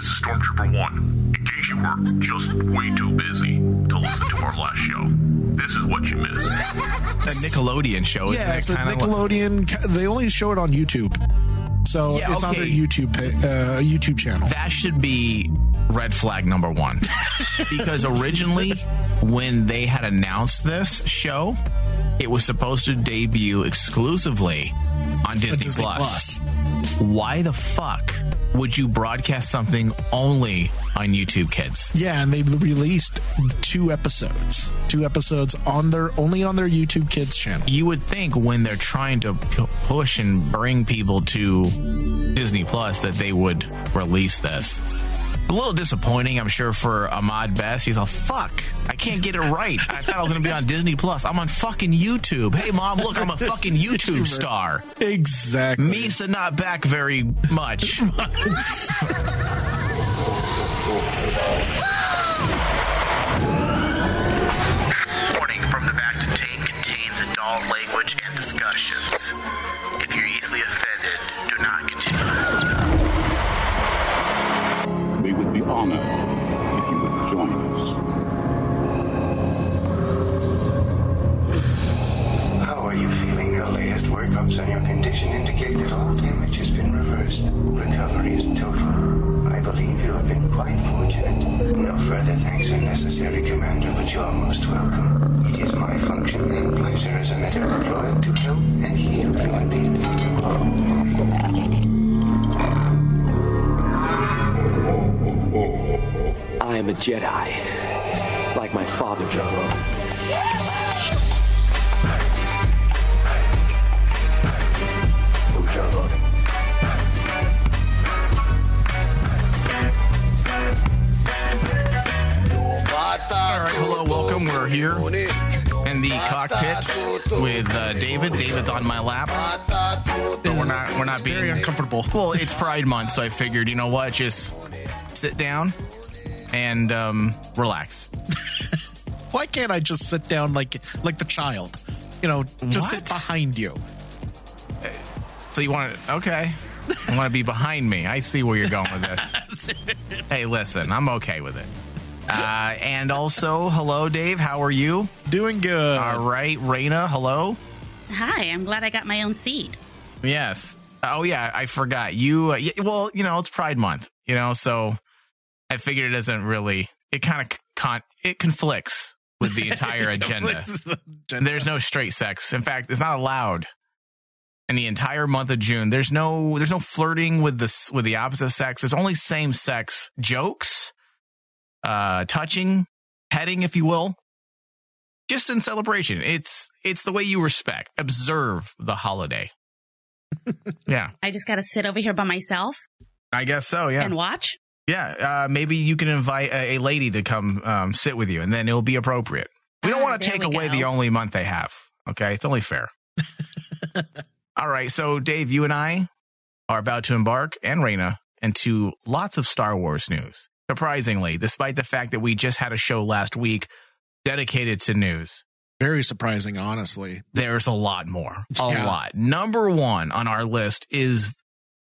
this is Stormtrooper 1. In case you were just way too busy to listen to our last show, this is what you missed. A Nickelodeon show, yeah, isn't it's it? a Kinda like- Nickelodeon. they only show it on YouTube, so Yeah, it's on their. YouTube uh, YouTube channel. that should be red flag number one. because originally, when they had announced this show, it was supposed to debut exclusively on Disney, Disney Plus. Plus. Why the fuck would you broadcast something only on YouTube Kids? Yeah, and they released two episodes. Two episodes on their only on their YouTube Kids channel. You would think when they're trying to push and bring people to Disney Plus that they would release this. A little disappointing, I'm sure, for Ahmed Best. He's all, fuck, I can't get it right. I thought I was going to be on Disney Plus. I'm on fucking YouTube. Hey, mom, look, I'm a fucking YouTube star. Exactly. Misa not back very much. Warning from the back to tape contains adult language and discussions. If you're easily offended, do not latest on your condition indicate that all damage has been reversed. Recovery is total. I believe you have been quite fortunate. No further thanks are necessary, Commander, but you are most welcome. It is my function and pleasure as a medical droid to help and heal human beings. I am a Jedi, like my father, Jabba. All right, hello, welcome. We're here in the cockpit with uh, David. David's on my lap, but we're not. We're not being very uncomfortable. Well, it's Pride Month, so I figured, you know what, just sit down and um, relax. Why can't I just sit down like like the child? You know, just sit behind you. So you want to? Okay, you want to be behind me? I see where you're going with this. hey, listen, I'm okay with it. Uh, and also, hello, Dave. How are you? Doing good. All right, Raina. Hello. Hi, I'm glad I got my own seat. Yes. Oh yeah, I forgot you. Uh, y- well, you know it's Pride Month, you know, so I figured it doesn't really. It kind of con it conflicts with the entire agenda. There's no straight sex. In fact, it's not allowed in the entire month of June. There's no there's no flirting with the with the opposite sex. There's only same sex jokes, uh, touching, petting, if you will. Just in celebration. It's it's the way you respect, observe the holiday. yeah, I just got to sit over here by myself I guess so. Yeah, and watch. yeah. Uh, maybe you can invite a, a lady to come um, sit with you, and then it'll be appropriate. We don't Ah, want to take away go. the only month they have. Okay, it's only fair. All right, so Dave, you and I are about to embark, and Raina, into lots of Star Wars news. Surprisingly, despite the fact that we just had a show last week dedicated to news, Very surprising, honestly. there's a lot more. A Yeah. lot. Number one on our list is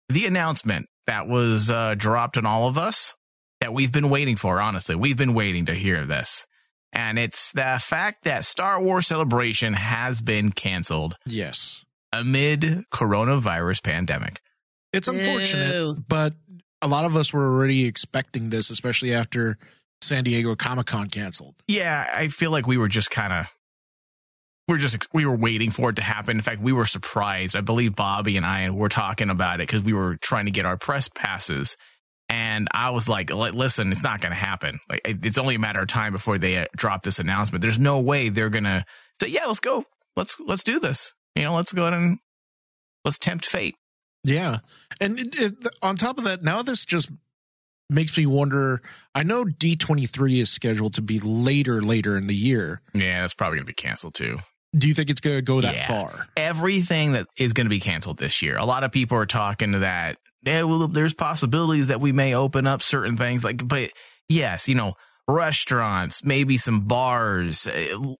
the announcement that was uh, dropped on all of us that we've been waiting for. Honestly, we've been waiting to hear this. And it's the fact that Star Wars Celebration has been canceled Yes. amid coronavirus pandemic. It's unfortunate, Boo. but a lot of us were already expecting this, especially after San Diego Comic Con canceled. Yeah, I feel like we were just kind of we're just we were waiting for it to happen. In fact, we were surprised. I believe Bobby and I were talking about it because we were trying to get our press passes, and I was like, "Listen, it's not going to happen. Like, it's only a matter of time before they uh, drop this announcement. There's no way they're gonna say, yeah, let's go, let's let's do this. You know, let's go ahead and let's tempt fate." Yeah. And it, it, on top of that, now this just makes me wonder. I know D23 is scheduled to be later, later in the year. Yeah, that's probably gonna be canceled too. Do you think it's going to go that Yeah. far? everything that is going to be canceled this year. A lot of people are talking to that. Yeah, well, there's possibilities that we may open up certain things. Like, but yes, you know, restaurants, maybe some bars, uh,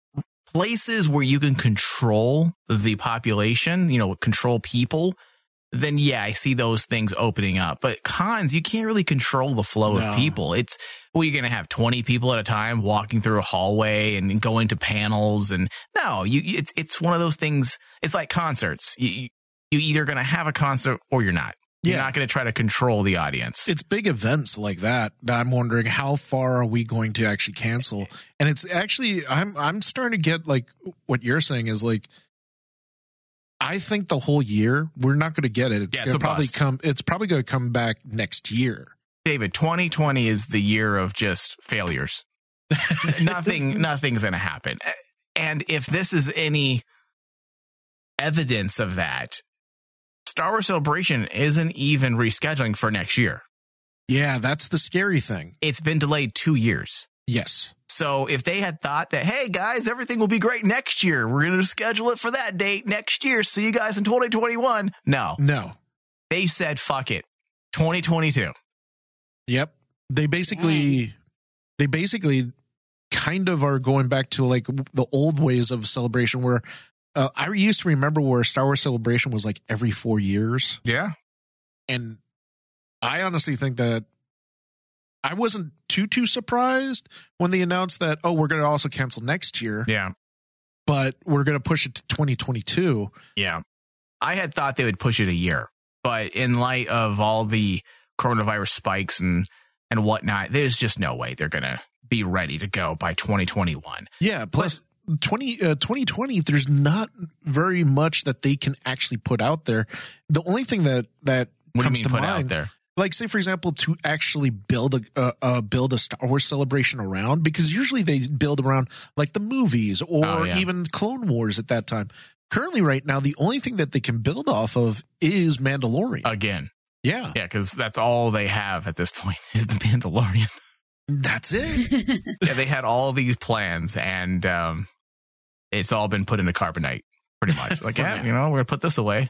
places where you can control the population. You know, control people. Then yeah, I see those things opening up. But cons, you can't really control the flow No. of people. It's well, you're gonna have 20 people at a time walking through a hallway and going to panels, and no, you it's it's one of those things. It's like concerts. You you either gonna have a concert or you're not. You're Yeah. not gonna try to control the audience. it's big events like that that I'm wondering how far are we going to actually cancel? And it's actually I'm I'm starting to get like what you're saying is like I think the whole year we're not going to get it. It's Yeah, it's going to probably bust. come. It's probably going to come back next year. David, 2020 is the year of just failures. nothing, nothing's going to happen. And if this is any evidence of that, Star Wars Celebration isn't even rescheduling for next year. Yeah, that's the scary thing. It's been delayed two years. Yes. So if they had thought that, hey guys, everything will be great next year, we're going to schedule it for that date next year. See you guys in 2021. No, No. they said, fuck it. 2022. Yep. They basically they basically kind of are going back to like the old ways of celebration where uh, I used to remember where Star Wars celebration was like every 4 years Yeah. and I honestly think that I wasn't too too surprised when they announced that oh we're going to also cancel next year Yeah. but we're going to push it to 2022. Yeah. I had thought they would push it a year, but in light of all the coronavirus spikes and, and whatnot, there's just no way they're going to be ready to go by 2021. Yeah, plus 20 uh, 2020 there's not very much that they can actually put out there. The only thing that that What do you comes mean to put mind out there? Like say for example to actually build a uh, uh, build a Star Wars celebration around because usually they build around like the movies or Oh, yeah. even Clone Wars at that time. Currently, right now, the only thing that they can build off of is Mandalorian. Again. yeah, Yeah, because that's all they have at this point is the Mandalorian. that's it. yeah, they had all these plans and um, it's all been put into carbonite pretty much. Like, yeah, you know, we're going to put this away.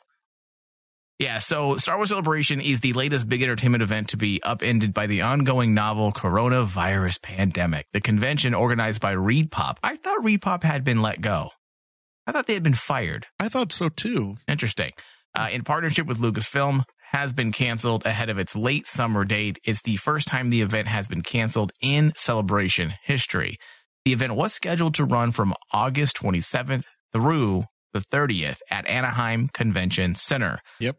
Yeah, so Star Wars Celebration is the latest big entertainment event to be upended by the ongoing novel coronavirus pandemic. The convention organized by ReedPop. I thought ReedPop had been let go. I thought they had been fired. I thought so too. Interesting. Uh, in partnership with Lucasfilm, has been canceled ahead of its late summer date. It's the first time the event has been canceled in celebration history. The event was scheduled to run from August 27th through the 30th at Anaheim Convention Center. Yep.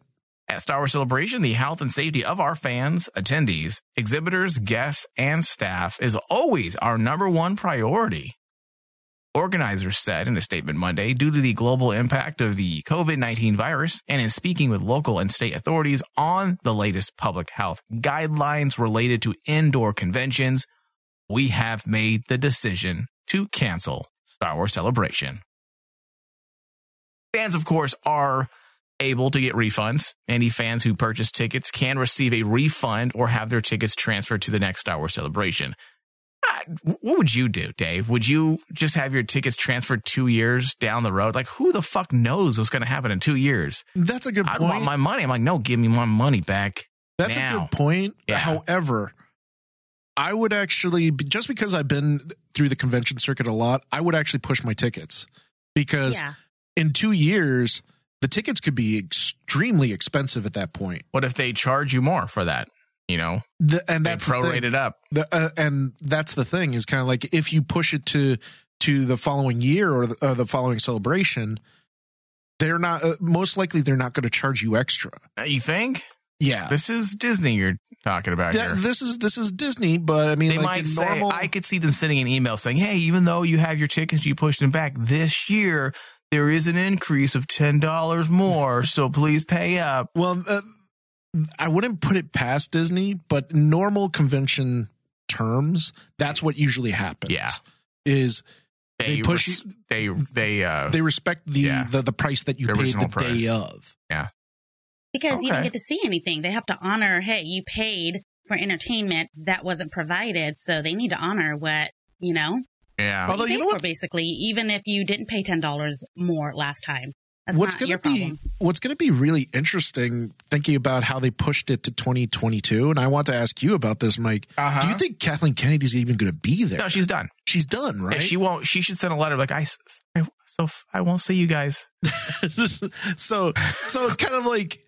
At Star Wars Celebration, the health and safety of our fans, attendees, exhibitors, guests, and staff is always our number one priority. Organizers said in a statement Monday, due to the global impact of the COVID 19 virus and in speaking with local and state authorities on the latest public health guidelines related to indoor conventions, we have made the decision to cancel Star Wars Celebration. Fans, of course, are able to get refunds. Any fans who purchase tickets can receive a refund or have their tickets transferred to the next Star Wars celebration. Ah, What would you do, Dave? Would you just have your tickets transferred two years down the road? Like, who the fuck knows what's going to happen in two years? That's a good I point. want my money. I'm like, no, give me my money back. That's a good point. Yeah. However, I would actually just because I've been through the convention circuit a lot, I would actually push my tickets because yeah. in 2 years the tickets could be extremely expensive at that point. What if they charge you more for that? You know, The, and they that's the prorate thing. it up. The, uh, and that's the thing is kind of like if you push it to to the following year or the, uh, the following celebration, they're not uh, most likely they're not going to charge you extra. Uh, You think? Yeah. This is Disney you're talking about Th- this is this is Disney, but I mean, they like might say normal, I could see them sending an email saying, "Hey, even though you have your tickets, you pushed them back this year. There is an increase of ten dollars more, so please pay up." Well, uh, I wouldn't put it past Disney, but normal convention terms, that's what usually happens. Yeah. is They, They push res- they they uh they respect the Yeah. the, the price that you The paid the price. day of. Yeah. Because you Okay. don't get to see anything. They have to honor, hey, you paid for entertainment that wasn't provided. So they need to honor what, you know, yeah. Although, you you know what? basically, even if you didn't pay $10 more last time. That's what's not going your to be problem. what's going to be really interesting thinking about how they pushed it to 2022 and I want to ask you about this Mike. Uh-huh. Do you think Kathleen Kennedy's even going to be there? No, she's done. She's done, right? Yeah, she won't. She should send a letter like I. s- I- So I won't see you guys. so so it's kind of like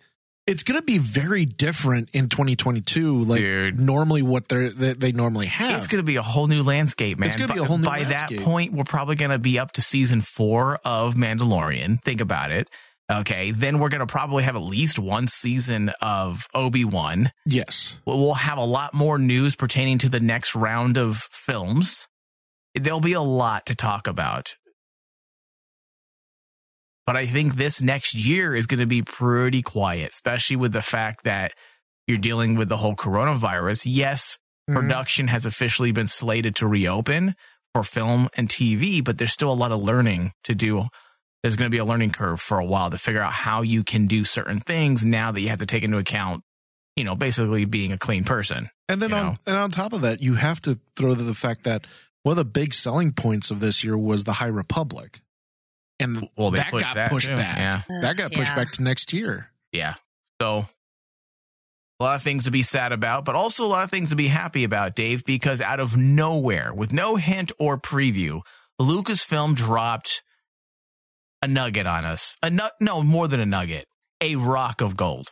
it's going to be very different in 2022. Like Dude. normally, what they're, they they normally have. It's going to be a whole new landscape, man. It's gonna be By- a whole new By landscape. that point, we're probably going to be up to season four of Mandalorian. Think about it. Okay. Then we're going to probably have at least one season of Obi Wan. yes, We'll have a lot more news pertaining to the next round of films. There'll be a lot to talk about. But I think this next year is going to be pretty quiet, especially with the fact that you're dealing with the whole coronavirus. Yes, Mhm. production has officially been slated to reopen for film and TV, but there's still a lot of learning to do. There's going to be a learning curve for a while to figure out how you can do certain things now that you have to take into account, you know, basically being a clean person. And then on know. and on top of that, you have to throw to the fact that one of the big selling points of this year was the High Republic, and Well, that pushed got that pushed too. back. Yeah. That got pushed Yeah. back to next year. Yeah. So a lot of things to be sad about, but also a lot of things to be happy about, Dave, because out of nowhere, with no hint or preview, Lucasfilm dropped a nugget on us. A nut, no, more than a nugget, a rock of gold,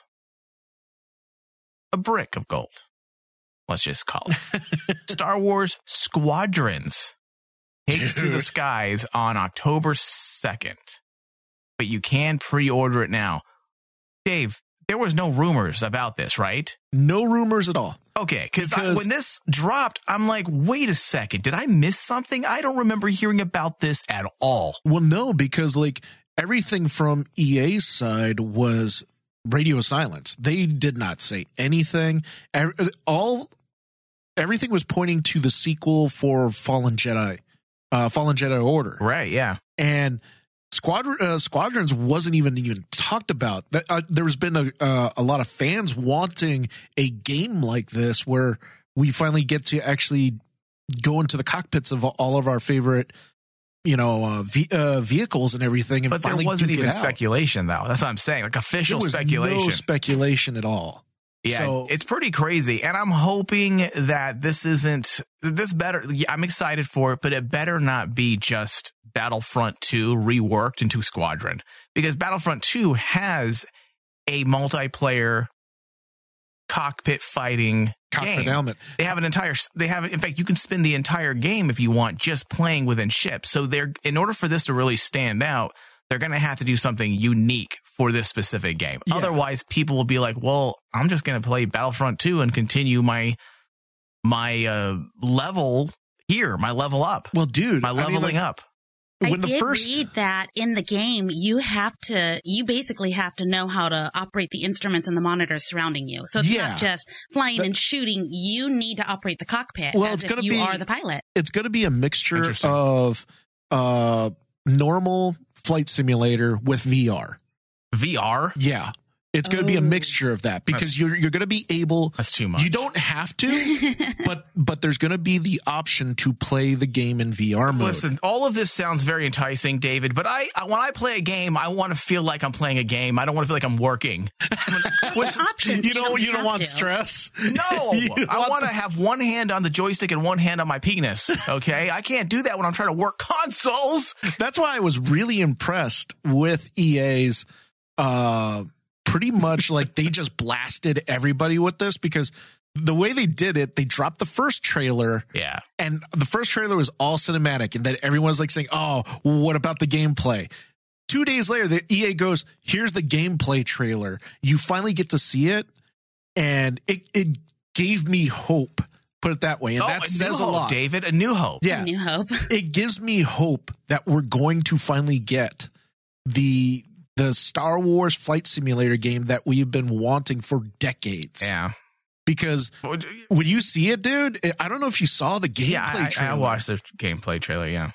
a brick of gold. Let's just call it Star Wars Squadrons takes to the skies on October 2nd, but you can pre-order it now. Dave, there was no rumors about this, right? No rumors at all. Okay, cause I, when this dropped, I'm like, wait a second, did I miss something? I don't remember hearing about this at all. Well, no, because like everything from EA's side was radio silence. They did not say anything. All everything was pointing to the sequel for Fallen Jedi, uh, Fallen Jedi Order, Right? Yeah. And Squadron uh, Squadrons wasn't even even talked about. Uh, there's been a uh, a lot of fans wanting a game like this where we finally get to actually go into the cockpits of all of our favorite you know uh, ve- uh, vehicles and everything and But there wasn't even speculation, though. That's what I'm saying. Like There official speculation. no speculation at all. Yeah, So- it's pretty crazy. And I'm hoping that this isn't this better. I'm excited for it, but it better not be just Battlefront 2 reworked into Squadron because Battlefront 2 has a multiplayer cockpit fighting Cockpit game. element. They have an entire they have in fact you can spend the entire game if you want just playing within ships. So they're in order for this to really stand out, they're going to have to do something unique for this specific game. Yeah. Otherwise, people will be like, "Well, I'm just going to play Battlefront 2 and continue my my uh level here, my level up, Well, dude, my I mean, leveling like, up." I when the did first read that in the game, you have to, you basically have to know how to operate the instruments and the monitors surrounding you. So it's Yeah. not just flying That- and shooting. You need to operate the cockpit. Well, as it's gonna be you be- are the pilot. it's going to be a mixture of uh normal flight simulator with VR. VR? Yeah. It's going to be a Oh. mixture of that because you're you're going to be able That's too much. you don't have to but but there's going to be the option to play the game in VR mode. Listen, all of this sounds very enticing, David. But I, I when I play a game, I want to feel like I'm playing a game. I don't want to feel like I'm working. Which- Options. you don't you don't want to. stress. no, You I want to have one hand on the joystick and one hand on my penis. Okay, I can't do that when I'm trying to work consoles. That's why I was really impressed with EA's uh pretty much like they just blasted everybody with this because the way they did it, they dropped the first trailer Yeah, and the first trailer was all cinematic and then everyone was like saying, "Oh, what about the gameplay?" 2 days later, the EA goes, "Here's the gameplay trailer." You finally get to see it and it it gave me hope. Put it that way. And oh, that a says new a hope, lot. David. A new hope. Yeah New Hope. it gives me hope that we're going to finally get the the Star Wars flight simulator game that we've been wanting for decades. yeah, Because when you see it, dude, I don't know if you saw the gameplay yeah. I, trailer. I watched the gameplay trailer. Yeah,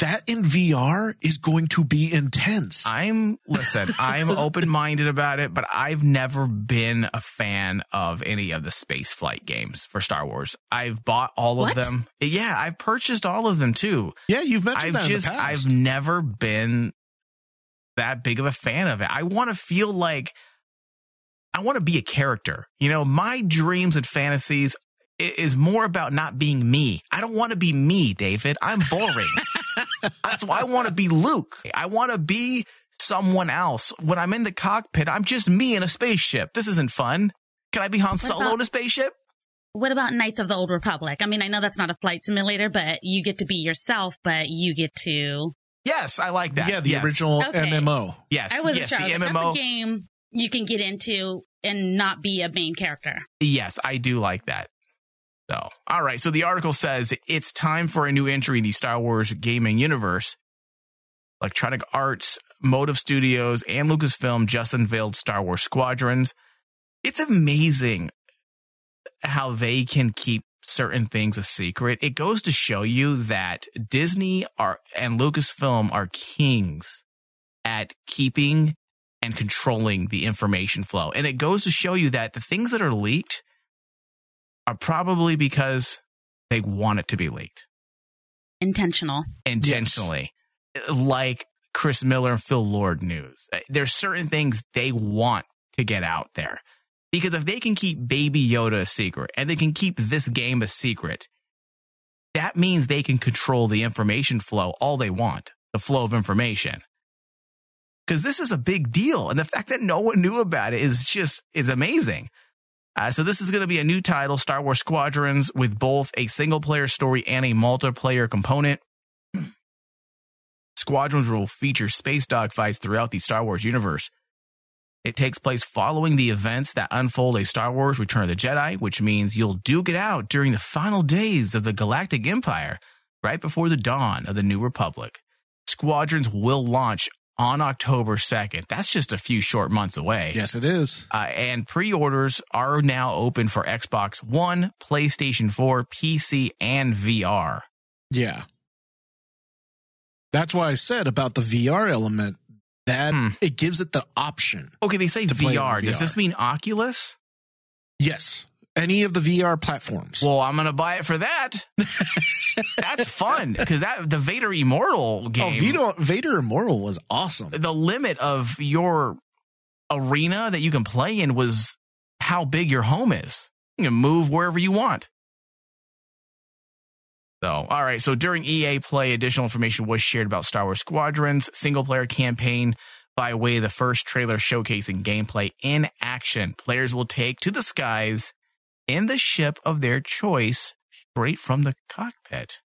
that in VR is going to be intense. I'm listen. I'm open minded about it, but I've never been a fan of any of the space flight games for Star Wars. I've bought all What? of them. Yeah, I've purchased all of them too. yeah, you've mentioned I've that just in the past. I've never been that big of a fan of it. I want to feel like I want to be a character. You know, my dreams and fantasies is more about not being me. I don't want to be me, David. I'm boring. That's why I want to be Luke. I want to be someone else. When I'm in the cockpit, I'm just me in a spaceship. This isn't fun. Can I be Han Solo about- in a spaceship? What about Knights of the Old Republic? I mean, I know that's not a flight simulator, but you get to be yourself, but you get to. Yes, I like that. Yeah, the Yes. original Okay. MMO. Yes, I wasn't yes, sure. I was the like, MMO. That's a game you can get into and not be a main character. Yes, I do like that. So, all right. So the article says it's time for a new entry in the Star Wars gaming universe. Electronic Arts, Motive Studios, and Lucasfilm just unveiled Star Wars Squadrons. It's amazing how they can keep certain things a secret. It goes to show you that Disney are and Lucasfilm are kings at keeping and controlling the information flow. And it goes to show you that the things that are leaked are probably because they want it to be leaked Intentional. intentionally. Like Chris Miller and Phil Lord news. There's certain things they want to get out there. Because if they can keep Baby Yoda a secret and they can keep this game a secret, that means they can control the information flow all they want, the flow of information. Because this is a big deal. And the fact that no one knew about it is just, is amazing. Uh, so this is going to be a new title, Star Wars Squadrons, with both a single player story and a multiplayer component. Squadrons will feature space dogfights throughout the Star Wars universe. It takes place following the events that unfold a Star Wars Return of the Jedi, which means you'll duke it out during the final days of the Galactic Empire, right before the dawn of the New Republic. Squadrons will launch on October 2nd. That's just a few short months away. Yes, it is. Uh, and pre-orders are now open for Xbox One, PlayStation 4, PC, and VR. Yeah. That's why I said about the VR element that Hmm. it gives it the option. Okay, they say play VR. Does this mean Oculus? Yes. Any of the VR platforms. Well, I'm gonna buy it for that. That's fun because that the Vader Immortal oh, game. Vader, Vader Immortal was awesome. the limit of your arena that you can play in was how big your home is. You can move wherever you want. So, all right. So during EA Play, additional information was shared about Star Wars Squadrons single player campaign by way of the first trailer showcasing gameplay in action. Players will take to the skies in the ship of their choice straight from the cockpit.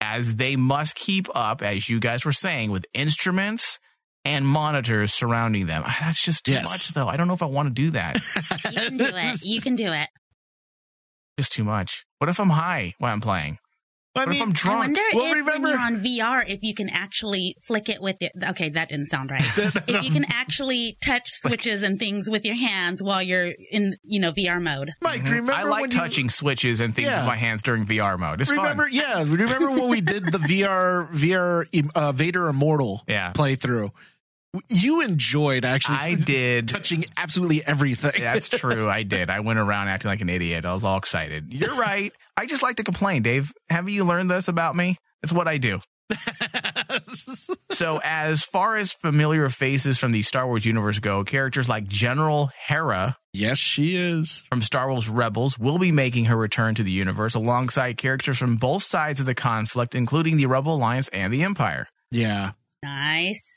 As they must keep up, as you guys were saying, with instruments and monitors surrounding them. Ah, that's just too Yes. much, though. I don't know if I want to do that. You can do it. You can do it. Just too much. What if I'm high while I'm playing? I What if mean, I'm I drunk? wonder Well, if remember- when you're on VR, if you can actually flick it with it. Okay, that didn't sound right. if you can actually touch switches and things with your hands while you're in, you know, VR mode. Mike, Mhm. remember I like when you- touching switches and things Yeah. with my hands during VR mode. It's remember, fun. yeah, remember when we did the VR VR uh, Vader Immortal Yeah. playthrough? You enjoyed actually I did. touching absolutely everything. That's true. I did. I went around acting like an idiot. I was all excited. You're right. I just like to complain, Dave. Have you learned this about me? It's what I do. So, as far as familiar faces from the Star Wars universe go, characters like General Hera yes, she is. from Star Wars Rebels will be making her return to the universe alongside characters from both sides of the conflict, including the Rebel Alliance and the Empire. Yeah. Nice.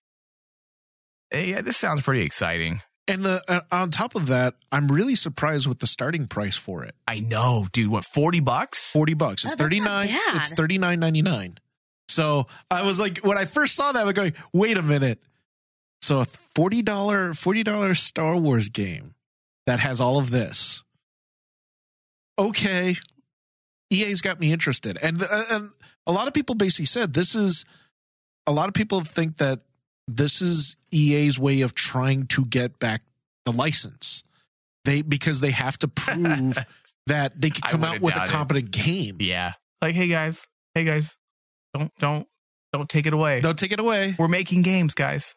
Yeah, this sounds pretty exciting. And the uh, on top of that, I'm really surprised with the starting price for it. I know, dude. What, 40 bucks? 40 bucks. It's Oh, that's not 39 it's 39.99. So, I was like when I first saw that I was going, "Wait a minute." So, a $40 $40 Star Wars game that has all of this. Okay. EA's got me interested. And uh, and a lot of people basically said this is a lot of people think that this is EA's way of trying to get back the license. They because they have to prove that they can come out with a doubt it. competent game. Yeah. Like, hey guys, hey guys, don't, don't, don't take it away. Don't take it away. We're making games, guys.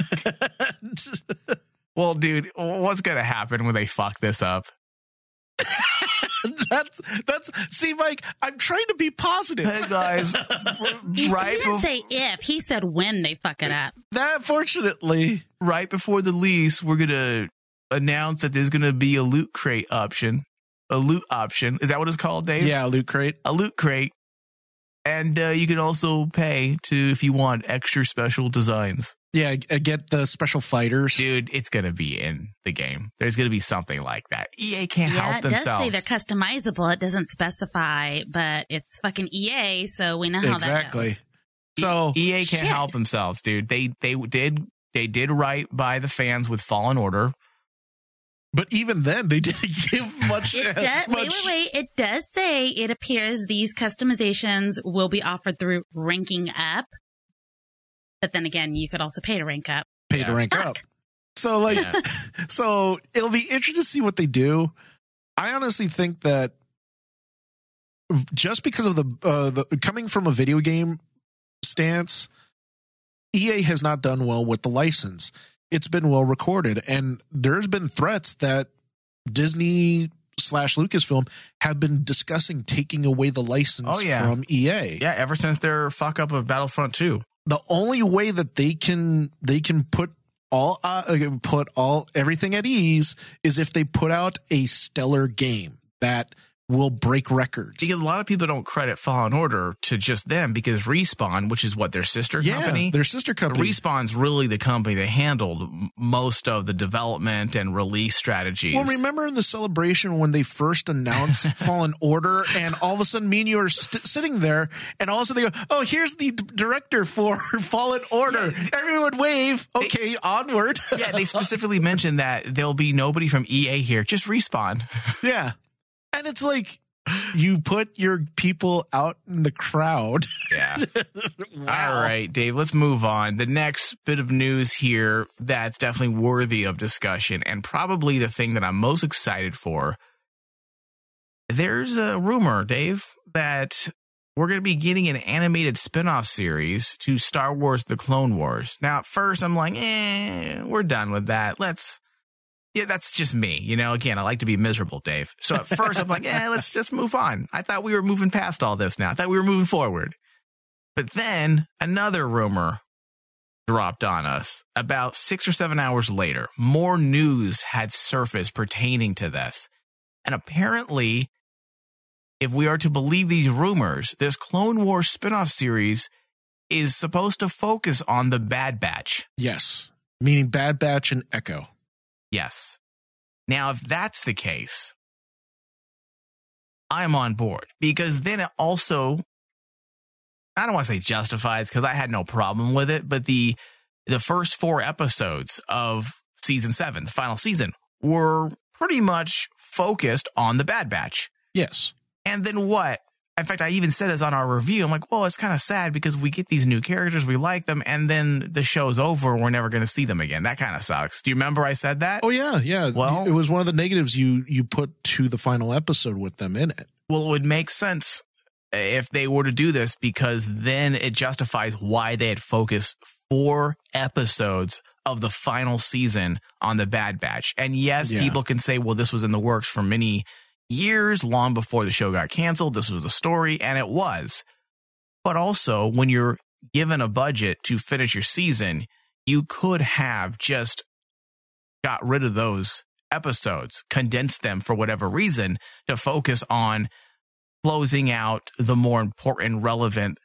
Well, dude, what's going to happen when they fuck this up? that's that's see, Mike. I'm trying to be positive. Hey guys, He, right, he didn't bef- say if. He said when they fuck it up. that fortunately, right before the lease, we're going to announce that there's going to be a loot crate option. A loot option. Is that what it's called, Dave? yeah, Loot Crate. A loot crate and uh, you can also pay to if you want extra special designs. Yeah, uh, get the special fighters. Dude, it's gonna be in the game. There's gonna be something like that. EA can't yeah, help it does say they're customizable. It doesn't specify, but it's fucking EA, so we know how that exactly. goes. So EA can't Shit. help themselves, dude. They they did they did right by the fans with Fallen Order. But even then, they didn't give much. It does. Wait, wait, wait. It does say it appears these customizations will be offered through ranking up. But then again, you could also pay to rank up. pay to Yeah. rank up. So like, Yeah. so it'll be interesting to see what they do. I honestly think that just because of the uh, the coming from a video game stance, EA has not done well with the license. It's been well recorded, and there's been threats that Disney slash Lucasfilm have been discussing taking away the license Oh, yeah. from EA. Yeah, ever since their fuck up of Battlefront 2. The only way that they can they can put all uh, put all everything at ease is if they put out a stellar game that will break records. Because a lot of people don't credit Fallen Order to just them because Respawn, which is what their sister yeah, company, their sister company. Respawn's really the company that handled most of the development and release strategies. well, remember in the celebration when they first announced Fallen Order, and all of a sudden, me and you are st- sitting there, and all of a sudden they go, "Oh, here's the d- director for Fallen Order." Everyone wave. Okay, onward. yeah, they specifically mentioned that there'll be nobody from EA here, just Respawn. Yeah. And it's like you put your people out in the crowd. Yeah. All right, Dave, let's move on. The next bit of news here that's definitely worthy of discussion and probably the thing that I'm most excited for. There's a rumor, Dave, that we're going to be getting an animated spin-off series to Star Wars The Clone Wars. Now, at first I'm like, "Eh, we're done with that. Let's yeah, that's just me. You know, again, I like to be miserable, Dave. So at first I'm like, yeah, let's just move on. I thought we were moving past all this now. I thought we were moving forward. But then another rumor dropped on us about six or seven hours later. More news had surfaced pertaining to this. And apparently, if we are to believe these rumors, this Clone Wars spin-off series is supposed to focus on the Bad Batch. Yes. Meaning Bad Batch and Echo. Yes. Now, if that's the case, I'm on board because then it also, I don't want to say justifies because I had no problem with it, but the the first four episodes of season seven, the final season, were pretty much focused on the Bad Batch. Yes. And then what? In fact, I even said this on our review. I'm like, well, it's kind of sad because we get these new characters, we like them, and then the show's over. We're never going to see them again. That kind of sucks. Do you remember I said that? Oh yeah, yeah. Well- it was one of the negatives you you put to the final episode with them in it. Well, it would make sense uh, if they were to do this because then it justifies why they had focused four episodes of the final season on the Bad Batch. And yes, Yeah. people can say, well, this was in the works for many years, long before the show got canceled. This was the story, and it was. But also, when you're given a budget to finish your season, you could have just got rid of those episodes, condensed them for whatever reason to focus on closing out the more important, relevant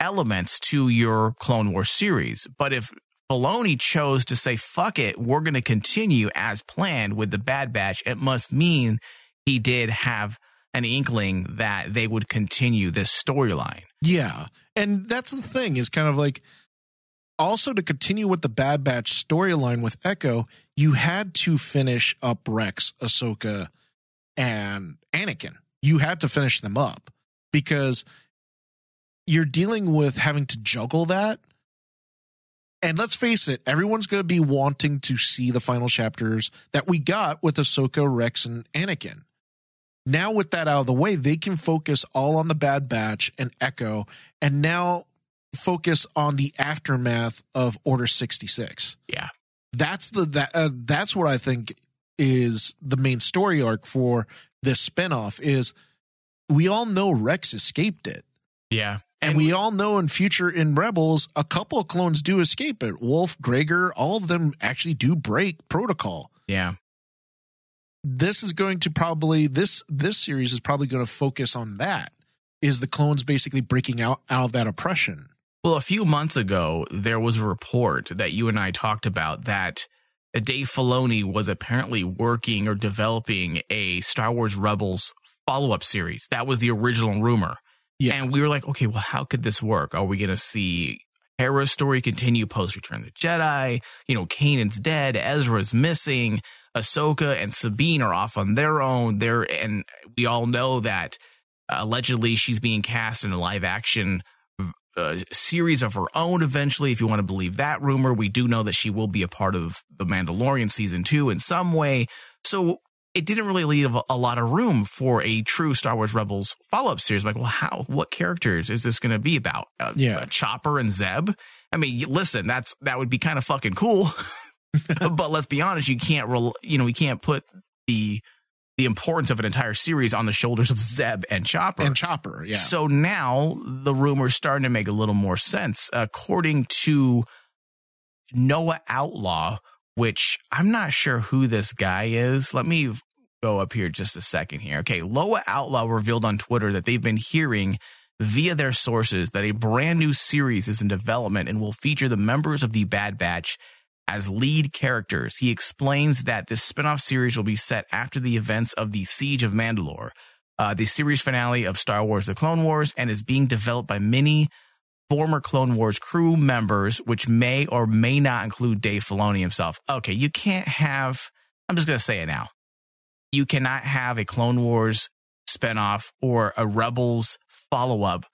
elements to your Clone Wars series. But if Filoni chose to say, fuck it, we're going to continue as planned with the Bad Batch, it must mean he did have an inkling that they would continue this storyline. Yeah. And that's the thing is kind of like also to continue with the Bad Batch storyline with Echo, you had to finish up Rex, Ahsoka, and Anakin. You had to finish them up because you're dealing with having to juggle that. And let's face it, everyone's going to be wanting to see the final chapters that we got with Ahsoka, Rex, and Anakin. Now, with that out of the way, they can focus all on the Bad Batch and Echo, and now focus on the aftermath of Order 66. Yeah. That's the that uh, that's what I think is the main story arc for this spinoff is we all know Rex escaped it. Yeah. And, we all know in future in Rebels, a couple of clones do escape it. Wolffe, Gregor, all of them actually do break protocol. Yeah. This is going to probably this this series is probably going to focus on that is the clones basically breaking out out of that oppression. Well, a few months ago, there was a report that you and I talked about that uh, Dave Filoni was apparently working or developing a Star Wars Rebels follow up series. That was the original rumor. Yeah. And we were like, okay, well, how could this work? Are we going to see Hera's story continue post Return of the Jedi? You know, Kanan's dead, Ezra's missing, Ahsoka and Sabine are off on their own. They're, and we all know that uh, allegedly she's being cast in a live action uh, series of her own eventually, if you want to believe that rumor. We do know that she will be a part of The Mandalorian season two in some way. So it didn't really leave a, a lot of room for a true Star Wars Rebels follow up series. Like, well, how, what characters is this going to be about? Uh, Yeah. uh, Chopper and Zeb? I mean, listen, that's, that would be kind of fucking cool. but let's be honest, you can't, rel- you know, we can't put the, the importance of an entire series on the shoulders of Zeb and Chopper. And Chopper, yeah. So now the rumor's starting to make a little more sense. According to Noah Outlaw, which I'm not sure who this guy is. Let me go up here just a second here. Okay, Noah Outlaw revealed on Twitter that they've been hearing via their sources that a brand new series is in development and will feature the members of the Bad Batch as lead characters. He explains that this spin-off series will be set after the events of the Siege of Mandalore, uh, the series finale of Star Wars The Clone Wars, and is being developed by many former Clone Wars crew members, which may or may not include Dave Filoni himself. Okay, you can't have, I'm just going to say it now. You cannot have a Clone Wars spinoff or a Rebels follow up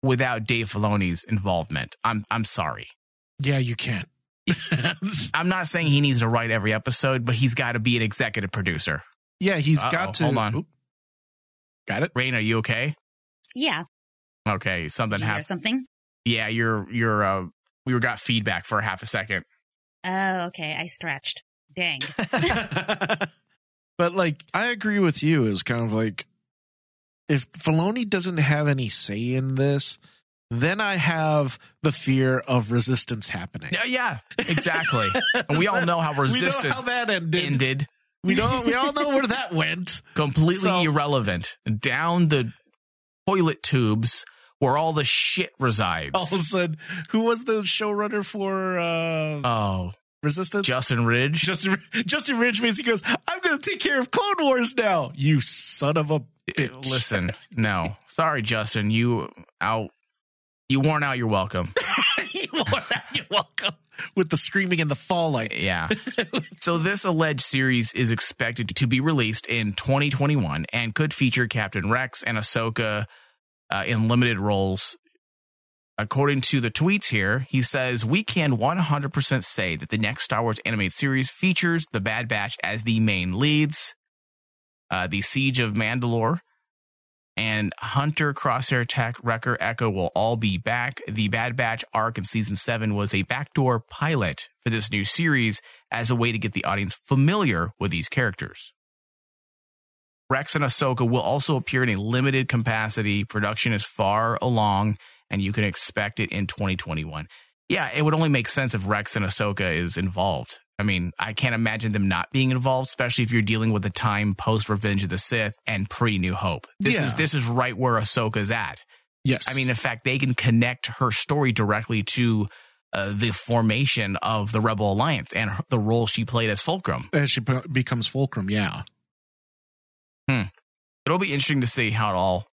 without Dave Filoni's involvement. I'm, I'm sorry. yeah, you can't. I'm not saying he needs to write every episode, but he's got to be an executive producer. yeah, he's Uh-oh, got to hold on. Oop. Got it. Rain, are you okay? Yeah. Okay, something Did you hear happened. something? Yeah, you're you're uh we got feedback for half a second. Oh, okay. I stretched. Dang. but like I agree with you is kind of like if Filoni doesn't have any say in this, then I have the fear of resistance happening. Yeah, yeah, exactly. and we all know how we know resistance how that ended. ended. We know we all know where that went. Completely So- irrelevant. Down the toilet tubes where all the shit resides. All of a sudden, who was the showrunner for uh, oh, Resistance? Justin Ridge. Justin Justin Ridge He goes, "I'm going to take care of Clone Wars now." You son of a bitch! Listen, no. Sorry, Justin. You out. You worn out. You're welcome. you are you're welcome. With the screaming and the falling. Yeah. so this alleged series is expected to be released in 2021 and could feature Captain Rex and Ahsoka uh, in limited roles. According to the tweets here, he says we can 100% say that the next Star Wars animated series features the Bad Batch as the main leads. Uh, the Siege of Mandalore and Hunter, Crosshair, Tech, Wrecker, Echo will all be back. The Bad Batch arc in season seven was a backdoor pilot for this new series as a way to get the audience familiar with these characters. Rex and Ahsoka will also appear in a limited capacity. Production is far along, and you can expect it in 2021. Yeah, it would only make sense if Rex and Ahsoka is involved. I mean, I can't imagine them not being involved, especially if you're dealing with the time post Revenge of the Sith and pre New Hope. This Yeah. is this is right where Ahsoka's at. Yes, I mean, in fact, they can connect her story directly to uh, the formation of the Rebel Alliance and her, the role she played as Fulcrum. as she be- becomes Fulcrum. Yeah, It'll be interesting to see how it all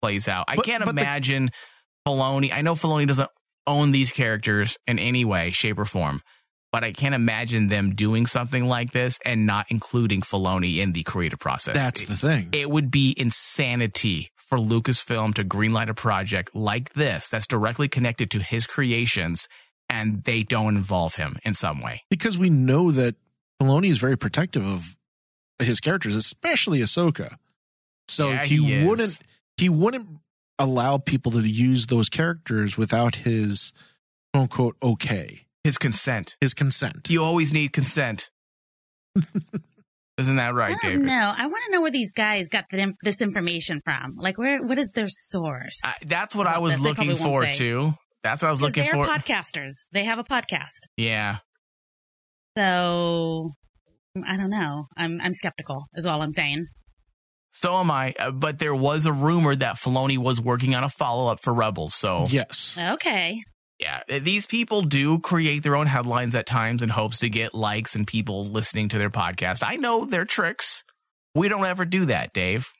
plays out. I can't but the- imagine Filoni. I know Filoni doesn't own these characters in any way, shape, or form, but I can't imagine them doing something like this and not including Filoni in the creative process. that's It- the thing. it would be insanity for Lucasfilm to greenlight a project like this that's directly connected to his creations and they don't involve him in some way. because we know that Filoni is very protective of his characters, especially Ahsoka. So Yeah, he, he wouldn't he wouldn't allow people to use those characters without his quote unquote okay, His consent. his consent. You always need consent. Isn't that right, I don't David? know. I want to know where these guys got the, this information from. Like, where? What is their source? I, that's what I was that they looking for too. That's what I was 'Cause looking they're for. podcasters. They have a podcast. yeah. So I don't know. I'm I'm skeptical. Is all I'm saying. So am I. Uh, But there was a rumor that Filoni was working on a follow up for Rebels. So Yes. Okay. Yeah, these people do create their own headlines at times in hopes to get likes and people listening to their podcast. I know their tricks. We don't ever do that, Dave.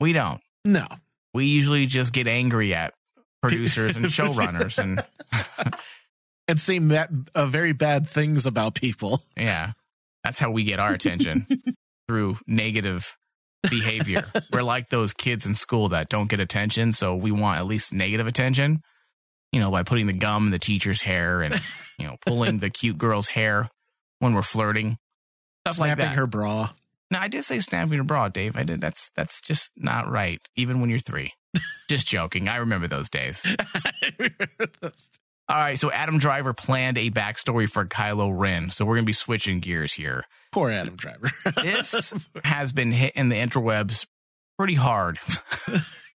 We don't. No. We usually just get angry at producers and showrunners and And say ma- uh, very bad things about people. yeah. That's how we get our attention through negative behavior. We're like those kids in school that don't get attention, so we want at least negative attention. You know, by putting the gum in the teacher's hair and you know, pulling the cute girl's hair when we're flirting. Stuff like snapping that. her bra. No, I did say snapping her bra, Dave. I did. That's that's just not right, even when you're three. just joking. I remember those days. All right, so Adam Driver planned a backstory for Kylo Ren. So we're gonna be switching gears here. Poor Adam Driver. This has been hit in the interwebs pretty hard.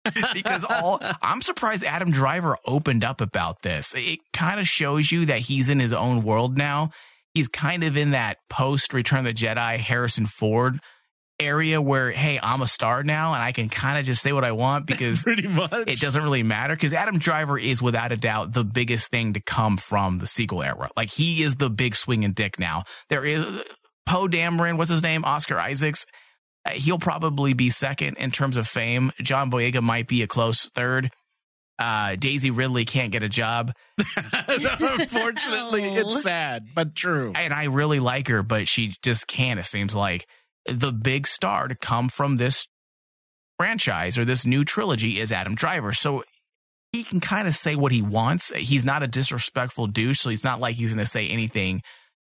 because all I'm surprised Adam Driver opened up about this. It kind of shows you that he's in his own world now. He's kind of in that post Return of the Jedi Harrison Ford area where, hey, I'm a star now and I can kind of just say what I want because Pretty much. it doesn't really matter because Adam Driver is without a doubt the biggest thing to come from the sequel era. Like he is the big swinging dick now. There is Poe Dameron, what's his name? Oscar Isaacs. Uh, He'll probably be second in terms of fame. John Boyega might be a close third. Uh, Daisy Ridley can't get a job. Unfortunately, No. it's sad, but true. and I really like her, but she just can't. It seems like the big star to come from this franchise or this new trilogy is Adam Driver. So he can kind of say what he wants. He's not a disrespectful douche, so he's not like he's going to say anything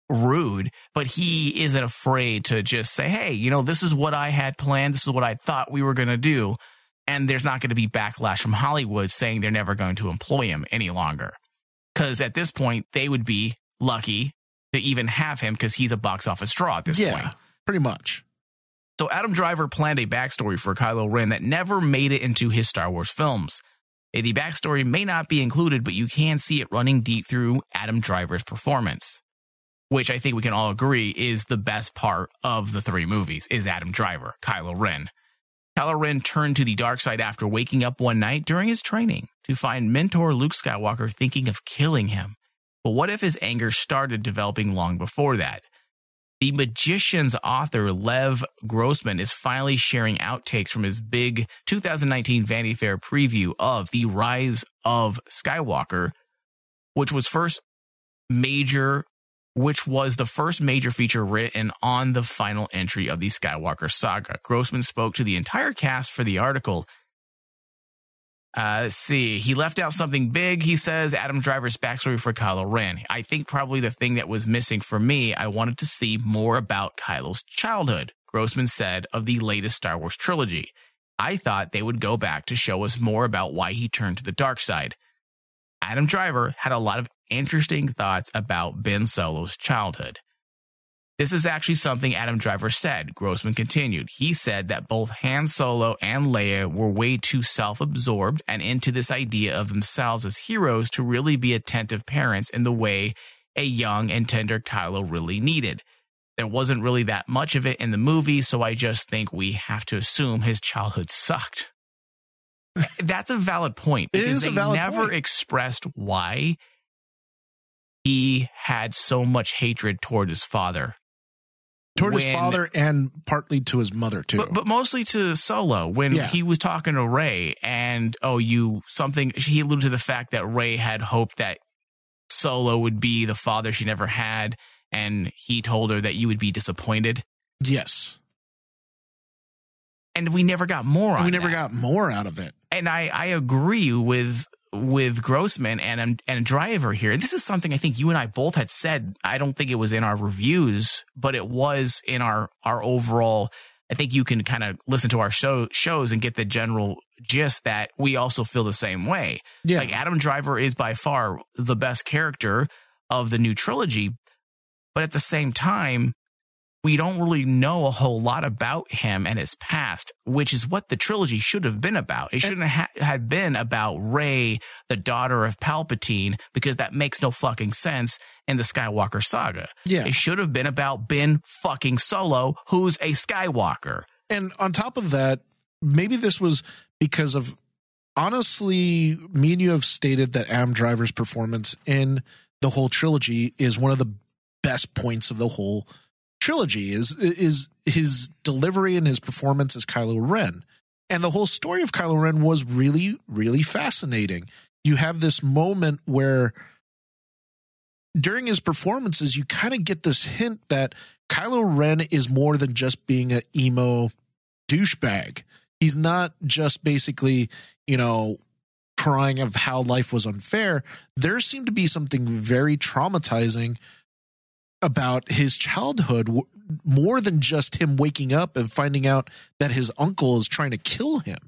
rude, but he isn't afraid to just say, Hey, you know, this is what I had planned. This is what I thought we were going to do. And there's not going to be backlash from Hollywood saying they're never going to employ him any longer. Cause at this point, they would be lucky to even have him because he's a box office draw at this yeah, point. pretty much. So Adam Driver planned a backstory for Kylo Ren that never made it into his Star Wars films. The backstory may not be included, but you can see it running deep through Adam Driver's performance, which I think we can all agree is the best part of the three movies is Adam Driver, Kylo Ren. Kylo Ren turned to the dark side after waking up one night during his training to find mentor Luke Skywalker thinking of killing him. But what if his anger started developing long before that? The Magicians author, Lev Grossman, is finally sharing outtakes from his big 2019 Vanity Fair preview of The Rise of Skywalker, which was first major, which was the first major feature written on the final entry of the Skywalker saga. Grossman spoke to the entire cast for the article. Uh, let's see. He left out something big. He says Adam Driver's backstory for Kylo Ren. I think probably the thing that was missing for me, I wanted to see more about Kylo's childhood, Grossman said of the latest Star Wars trilogy. I thought they would go back to show us more about why he turned to the dark side. Adam Driver had a lot of interesting thoughts about Ben Solo's childhood. This is actually something Adam Driver said, Grossman continued. He said that both Han Solo and Leia were way too self absorbed and into this idea of themselves as heroes to really be attentive parents in the way a young and tender Kylo really needed. There wasn't really that much of it in the movie, so I just think we have to assume his childhood sucked. That's a valid point It because is a they valid never point. expressed why he had so much hatred toward his father. Toward his father and partly to his mother too. But, but mostly to Solo when Yeah. he was talking to Rey and oh you something he alluded to the fact that Rey had hoped that Solo would be the father she never had and he told her that you would be disappointed yes, and we never got more we never that. got more out of it. and I, I agree with with Grossman and um, and Driver here. This is something I think you and I both had said. I don't think it was in our reviews, but it was in our our overall. I think you can kind of listen to our show shows and get the general gist that we also feel the same way. Yeah, Like Adam Driver is by far the best character of the new trilogy, but at the same time, we don't really know a whole lot about him and his past, which is what the trilogy should have been about. It shouldn't ha- have been about Rey, the daughter of Palpatine, because that makes no fucking sense in the Skywalker saga. yeah. It should have been about Ben fucking Solo, who's a Skywalker. And on top of that, maybe this was because of honestly, me and you have stated that Adam Driver's performance in the whole trilogy is one of the best points of the whole trilogy is is his delivery and his performance as Kylo Ren. And the whole story of Kylo Ren was really, really fascinating. You have this moment where during his performances, you kind of get this hint that Kylo Ren is more than just being an emo douchebag. He's not just basically, you know, crying of how life was unfair. There seemed to be something very traumatizing about his childhood more than just him waking up and finding out that his uncle is trying to kill him.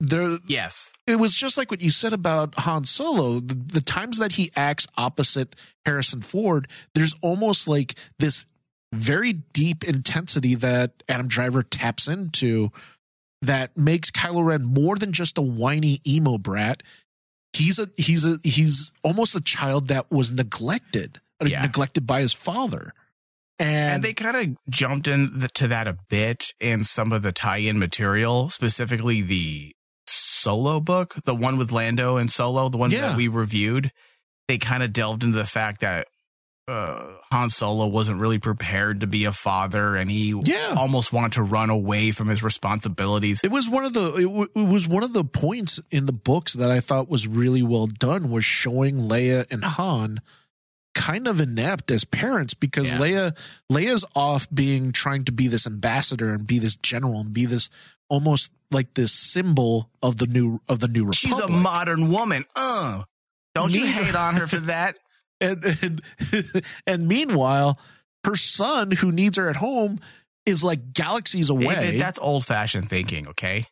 There, Yes. it was just like what you said about Han Solo. The, the times that he acts opposite Harrison Ford, there's almost like this very deep intensity that Adam Driver taps into that makes Kylo Ren more than just a whiny emo brat. He's a he's a he's almost a child that was neglected, Yeah. neglected by his father. And, And they kind of jumped into that a bit in some of the tie-in material, specifically the solo book, the one with Lando and Solo, the one Yeah. that we reviewed. They kind of delved into the fact that uh, Han Solo wasn't really prepared to be a father, and he Yeah. almost wanted to run away from his responsibilities. It was one of the it, w- it was one of the points in the books that I thought was really well done was showing Leia and Han kind of inept as parents because Yeah. Leia Leia's off being trying to be this ambassador and be this general and be this almost like this symbol of the new of the new republic. She's a modern woman. Uh, don't you hate on her for that? and, and and meanwhile, her son who needs her at home is like galaxies away. That's old-fashioned thinking. Okay.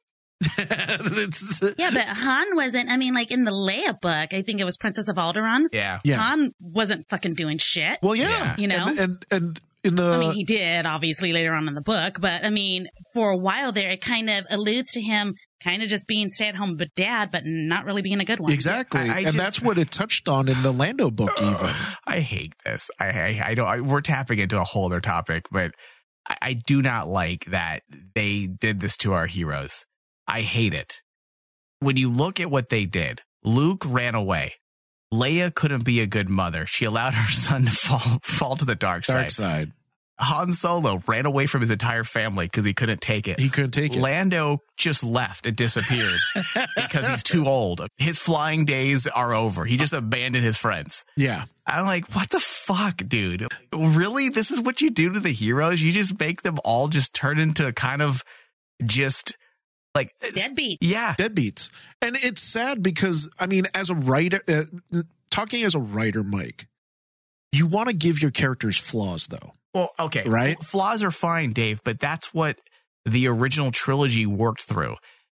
It's- Yeah, but Han wasn't. I mean, like in the Leia book, I think it was Princess of Alderaan. Yeah. yeah. Han wasn't fucking doing shit. Well, yeah, You know? and and, and in the I mean, he did obviously later on in the book, but I mean, for a while there, it kind of alludes to him kind of just being stay at home but dad, but not really being a good one. exactly, I- I and just- that's what it touched on in the Lando book. Even I hate this. I I, I don't. I, we're tapping into a whole other topic, but I, I do not like that they did this to our heroes. I hate it. When you look at what they did, Luke ran away. Leia couldn't be a good mother. She allowed her son to fall fall to the dark side. dark side, Han Solo ran away from his entire family because he couldn't take it. he couldn't take it. Lando just left and disappeared because he's too old. His flying days are over. He just abandoned his friends. yeah, I'm like, what the fuck, dude? Really? This is what you do to the heroes? You just make them all just turn into kind of just like Deadbeat. Yeah. deadbeats, and it's sad because I mean, as a writer, uh, talking as a writer, Mike, you want to give your characters flaws, though. Well, okay. Right? F- Flaws are fine, Dave, but that's what the original trilogy worked through.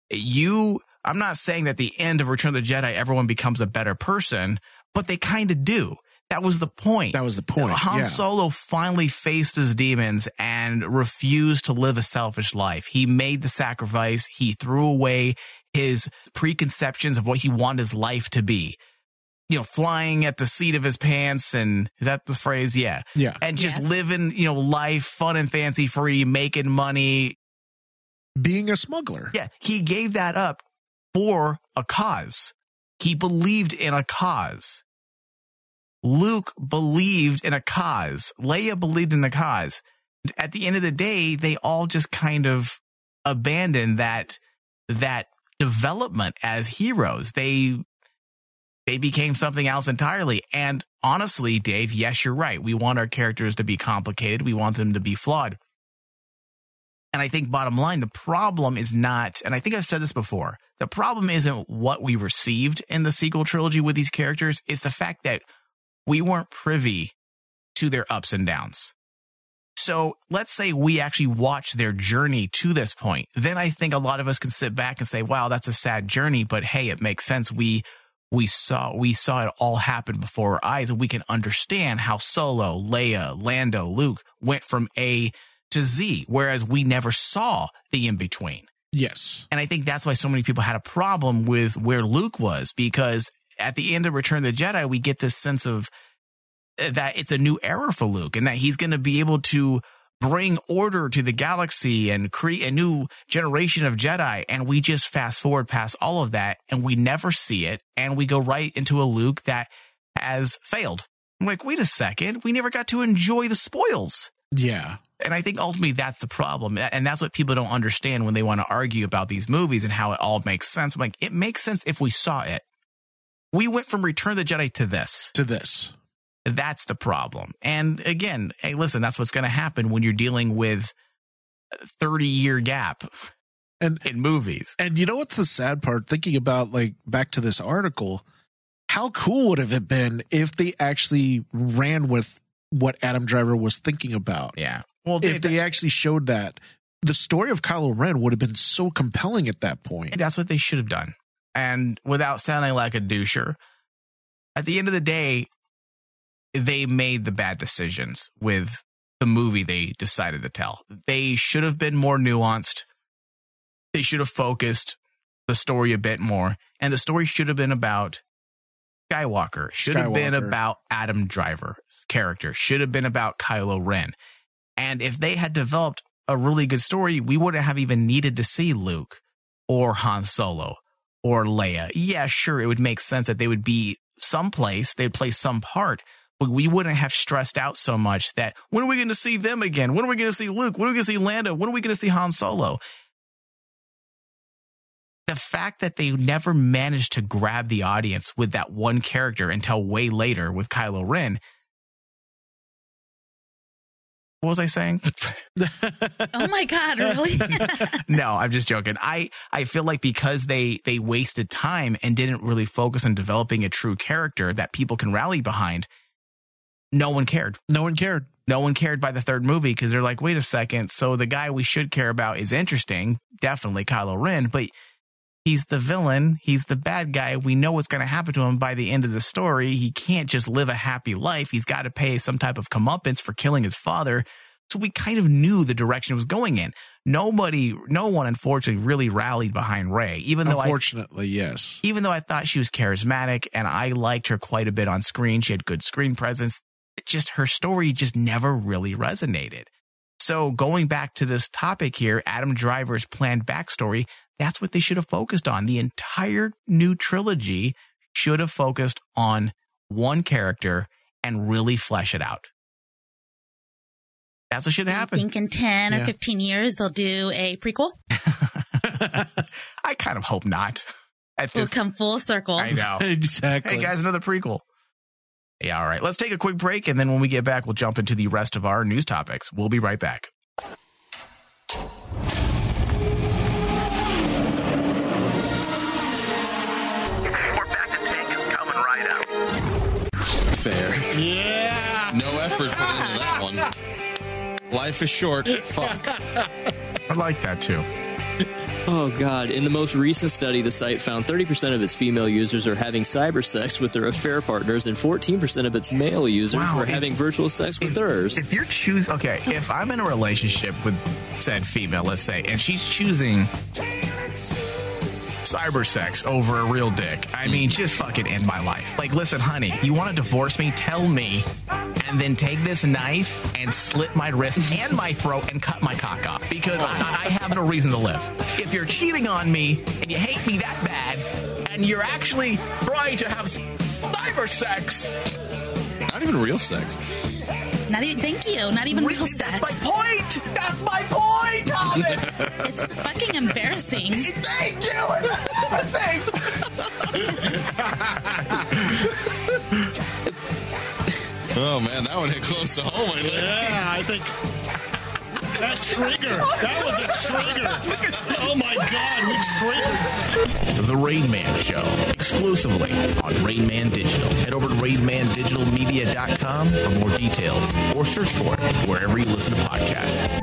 You, I'm not saying that the end of Return of the Jedi, everyone becomes a better person, but they kind of do. That was the point. That was the point. Han yeah. Solo finally faced his demons and refused to live a selfish life. He made the sacrifice. He threw away his preconceptions of what he wanted his life to be. You know, flying at the seat of his pants and is that the phrase? Yeah. yeah, And just Yes. living, you know, life fun and fancy free, making money. being a smuggler. Yeah. He gave that up for a cause. He believed in a cause. Luke believed in a cause. Leia believed in the cause. At the end of the day, they all just kind of abandoned that that development as heroes. They they became something else entirely. And honestly, Dave, yes, you're right. We want our characters to be complicated. We want them to be flawed. And I think bottom line, the problem is not, and I think I've said this before, the problem isn't what we received in the sequel trilogy with these characters. It's the fact that we weren't privy to their ups and downs. So let's say we actually watch their journey to this point. Then I think a lot of us can sit back and say, wow, that's a sad journey, but hey, it makes sense. We, we saw, we saw it all happen before our eyes and we can understand how Solo, Leia, Lando, Luke went from A to Z, whereas we never saw the in between. Yes. And I think that's why so many people had a problem with where Luke was because at the end of Return of the Jedi, we get this sense of uh, that it's a new era for Luke and that he's going to be able to bring order to the galaxy and create a new generation of Jedi. And we just fast forward past all of that and we never see it. And we go right into a Luke that has failed. I'm like, wait a second. We never got to enjoy the spoils. Yeah. And I think ultimately that's the problem. And that's what people don't understand when they want to argue about these movies and how it all makes sense. I'm like, it makes sense if we saw it. We went from Return of the Jedi to this. To this. That's the problem. And again, hey, listen, that's what's going to happen when you're dealing with a 30 year gap And in movies. and you know what's the sad part? Thinking about like back to this article, how cool would have it been if they actually ran with what Adam Driver was thinking about? Yeah. Well, If they actually showed that, the story of Kylo Ren would have been so compelling at that point. that's what they should have done. And without sounding like a doucher, at the end of the day, they made the bad decisions with the movie they decided to tell. They should have been more nuanced. They should have focused the story a bit more. And the story should have been about Skywalker, should have been about Adam Driver's character, should have been about Kylo Ren. And if they had developed a really good story, we wouldn't have even needed to see Luke or Han Solo or Leia. Yeah, sure, it would make sense that they would be someplace, they'd play some part, but we wouldn't have stressed out so much that when are we going to see them again? When are we going to see Luke? When are we going to see Lando? When are we going to see Han Solo? The fact that they never managed to grab the audience with that one character until way later with Kylo Ren. What was I saying? Oh my God, really? no, I'm just joking. I I feel like because they they wasted time and didn't really focus on developing a true character that people can rally behind, no one cared. No one cared. No one cared by the third movie because they're like, wait a second. So the guy we should care about is interesting, definitely Kylo Ren, but he's the villain. He's the bad guy. We know what's going to happen to him by the end of the story. He can't just live a happy life. He's got to pay some type of comeuppance for killing his father. So we kind of knew the direction it was going in. Nobody, no one, unfortunately, really rallied behind Rey, even though I Unfortunately, yes. even though I thought she was charismatic and I liked her quite a bit on screen, she had good screen presence. It just her story just never really resonated. So going back to this topic here, Adam Driver's planned backstory, that's what they should have focused on. The entire new trilogy should have focused on one character and really flesh it out. That's what should happen. I think in 10 Yeah. or 15 years, they'll do a prequel. I kind of hope not. At It'll this, come full circle. I know. exactly. Hey guys, another prequel. Yeah, all right. Let's take a quick break, and then when we get back, we'll jump into the rest of our news topics. We'll be right back. Fair. Yeah. No effort put into that one. Life is short. Fuck. I like that too. Oh God! In the most recent study, the site found 30% of its female users are having cyber sex with their affair partners, and 14% of its male users Wow, are if- having virtual sex with theirs. If you're choose, okay, if I'm in a relationship with said female, let's say, and she's choosing cyber sex over a real dick, I mean, just fucking end my life. Like, listen, honey, you want to divorce me? Tell me, and then take this knife and slit my wrist and my throat and cut my cock off because I, I have no reason to live. If you're cheating on me and you hate me that bad, and you're actually trying to have cyber sex. Not even real sex. Not even, thank you. Not even real That's sex. my point. That's my point, Thomas. It's fucking embarrassing. Thank you. Thanks. Oh man, that one hit close to home. I. Yeah, I think that trigger. That was a trigger. Oh my god, we triggered. The Rain Man Show, exclusively on Rain Man Digital. Head over to rainmandigitalmedia.com for more details or search for it wherever you listen to podcasts.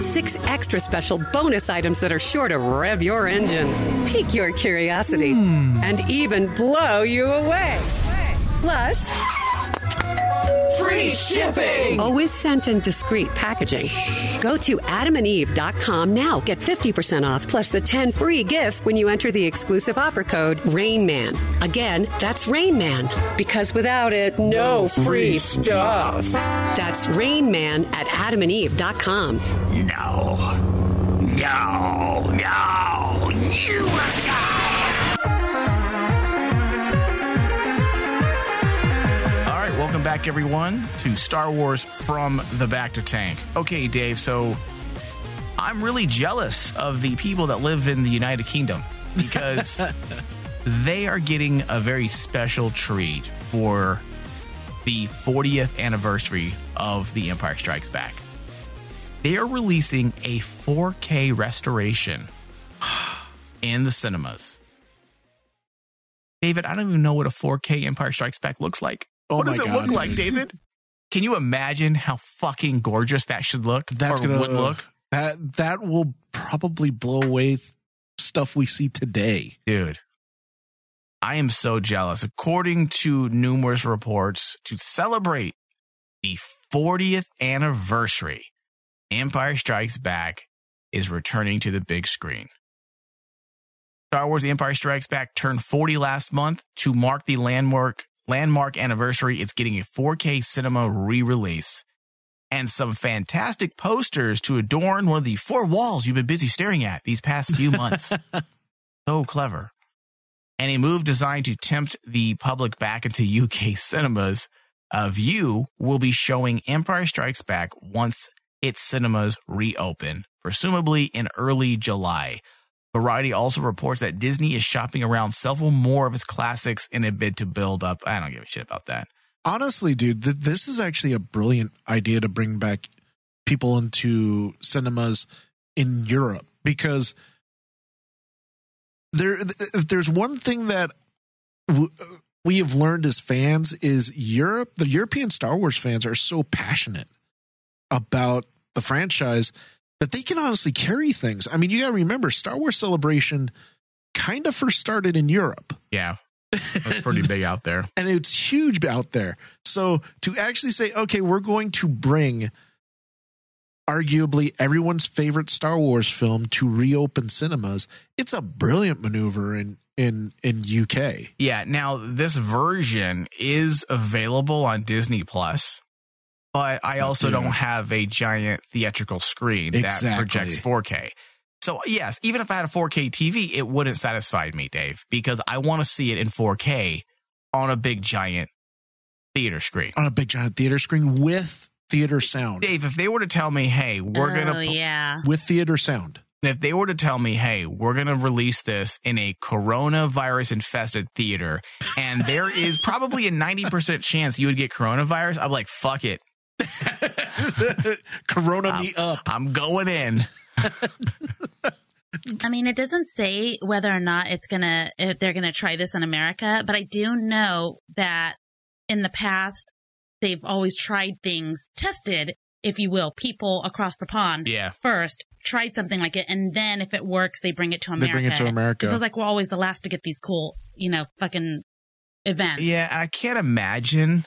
six extra special bonus items that are sure to rev your engine, pique your curiosity, hmm. and even blow you away. Plus, free shipping! Always sent in discreet packaging. Go to adamandeve.com now. Get 50% off plus the 10 free gifts when you enter the exclusive offer code RAINMAN. Again, that's RAINMAN. Because without it, no free stuff. That's RAINMAN at adamandeve.com. No. No. No. You must All welcome back, everyone, to Star Wars from the Bacta Tank. Okay, Dave, so I'm really jealous of the people that live in the United Kingdom because they are getting a very special treat for the 40th anniversary of The Empire Strikes Back. They are releasing a 4K restoration in the cinemas. David, I don't even know what a 4K Empire Strikes Back looks like. Oh what does it God. look like, David? Can you imagine how fucking gorgeous that should look That's gonna would look? That that will probably blow away th- stuff we see today. Dude, I am so jealous. According to numerous reports, to celebrate the 40th anniversary, Empire Strikes Back is returning to the big screen. Star Wars The Empire Strikes Back turned 40 last month to mark the landmark landmark anniversary. It's getting a 4K cinema re-release and some fantastic posters to adorn one of the four walls you've been busy staring at these past few months. so clever. And a move designed to tempt the public back into UK cinemas. Uh, Vue will be showing Empire Strikes Back once its cinemas reopen, presumably in early July. Variety also reports that Disney is shopping around several more of its classics in a bid to build up. I don't give a shit about that. Honestly, dude, th- this is actually a brilliant idea to bring back people into cinemas in Europe because there if there's one thing that w- uh, we have learned as fans is Europe the European Star Wars fans are so passionate about the franchise that they can honestly carry things. I mean, you got to remember Star Wars Celebration kind of first started in Europe Yeah. That's pretty big out there. and it's huge out there. So to actually say, okay, we're going to bring arguably everyone's favorite Star Wars film to reopen cinemas, it's a brilliant maneuver in in in UK. Yeah. Now this version is available on Disney Plus, but I also Yeah. don't have a giant theatrical screen that projects 4K. So yes, even if I had a 4K TV, it wouldn't satisfy me, Dave, because I want to see it in 4K on a big giant theater screen. On a big giant theater screen with theater sound. Dave, if they were to tell me, "Hey, we're oh, gonna," pu- yeah. With theater sound. if they were to tell me, "Hey, we're gonna release this in a coronavirus infested theater," and there is probably a ninety percent chance you would get coronavirus, I'm like, "Fuck it, Corona me up. I'm going in." I mean, it doesn't say whether or not it's gonna if they're gonna try this in America, but I do know that in the past they've always tried things, tested, if you will, people across the pond Yeah. first, tried something like it, and then if it works, they bring it to America. They America. bring it to America. It feels like we're always the last to get these cool, you know, fucking events. Yeah, I can't imagine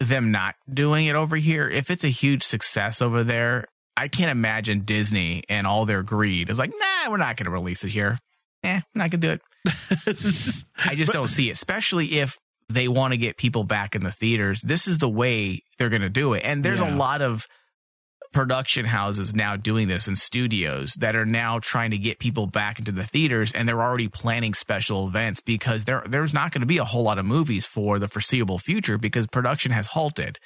them not doing it over here. If it's a huge success over there, I can't imagine Disney and all their greed is like, nah, we're not going to release it here. Eh, I'm not going to do it. I just don't see it, especially if they want to get people back in the theaters. This is the way they're going to do it. And there's Yeah. a lot of production houses now doing this and studios that are now trying to get people back into the theaters and they're already planning special events because there there's not going to be a whole lot of movies for the foreseeable future because production has halted.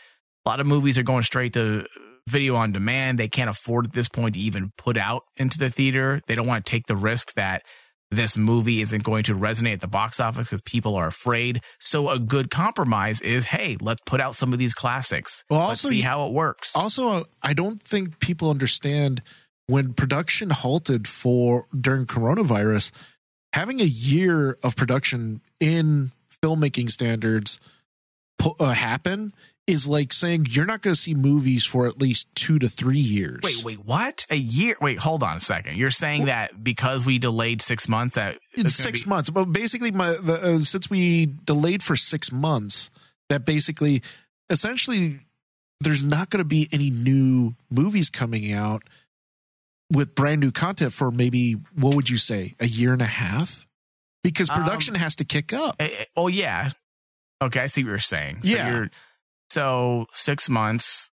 A lot of movies are going straight to video on demand. They can't afford at this point to even put out into the theater. They don't want to take the risk that this movie isn't going to resonate at the box office because people are afraid. So a good compromise is, hey, let's put out some of these classics. Well, let's see how it works. Also, I don't think people understand when production halted for during coronavirus, having a year of production in filmmaking standards uh, happen is like saying you're not going to see movies for at least two to three years. Wait, wait, what? A year? Wait, hold on a second. You're saying that because we delayed six months, that in six be- months. But basically, my the, uh, since we delayed for six months, that basically, essentially, there's not going to be any new movies coming out with brand new content for maybe what would you say a year and a half because Um, production has to kick up. Eh, eh, Oh yeah. Okay, I see what you're saying. So Yeah. You're, so six months,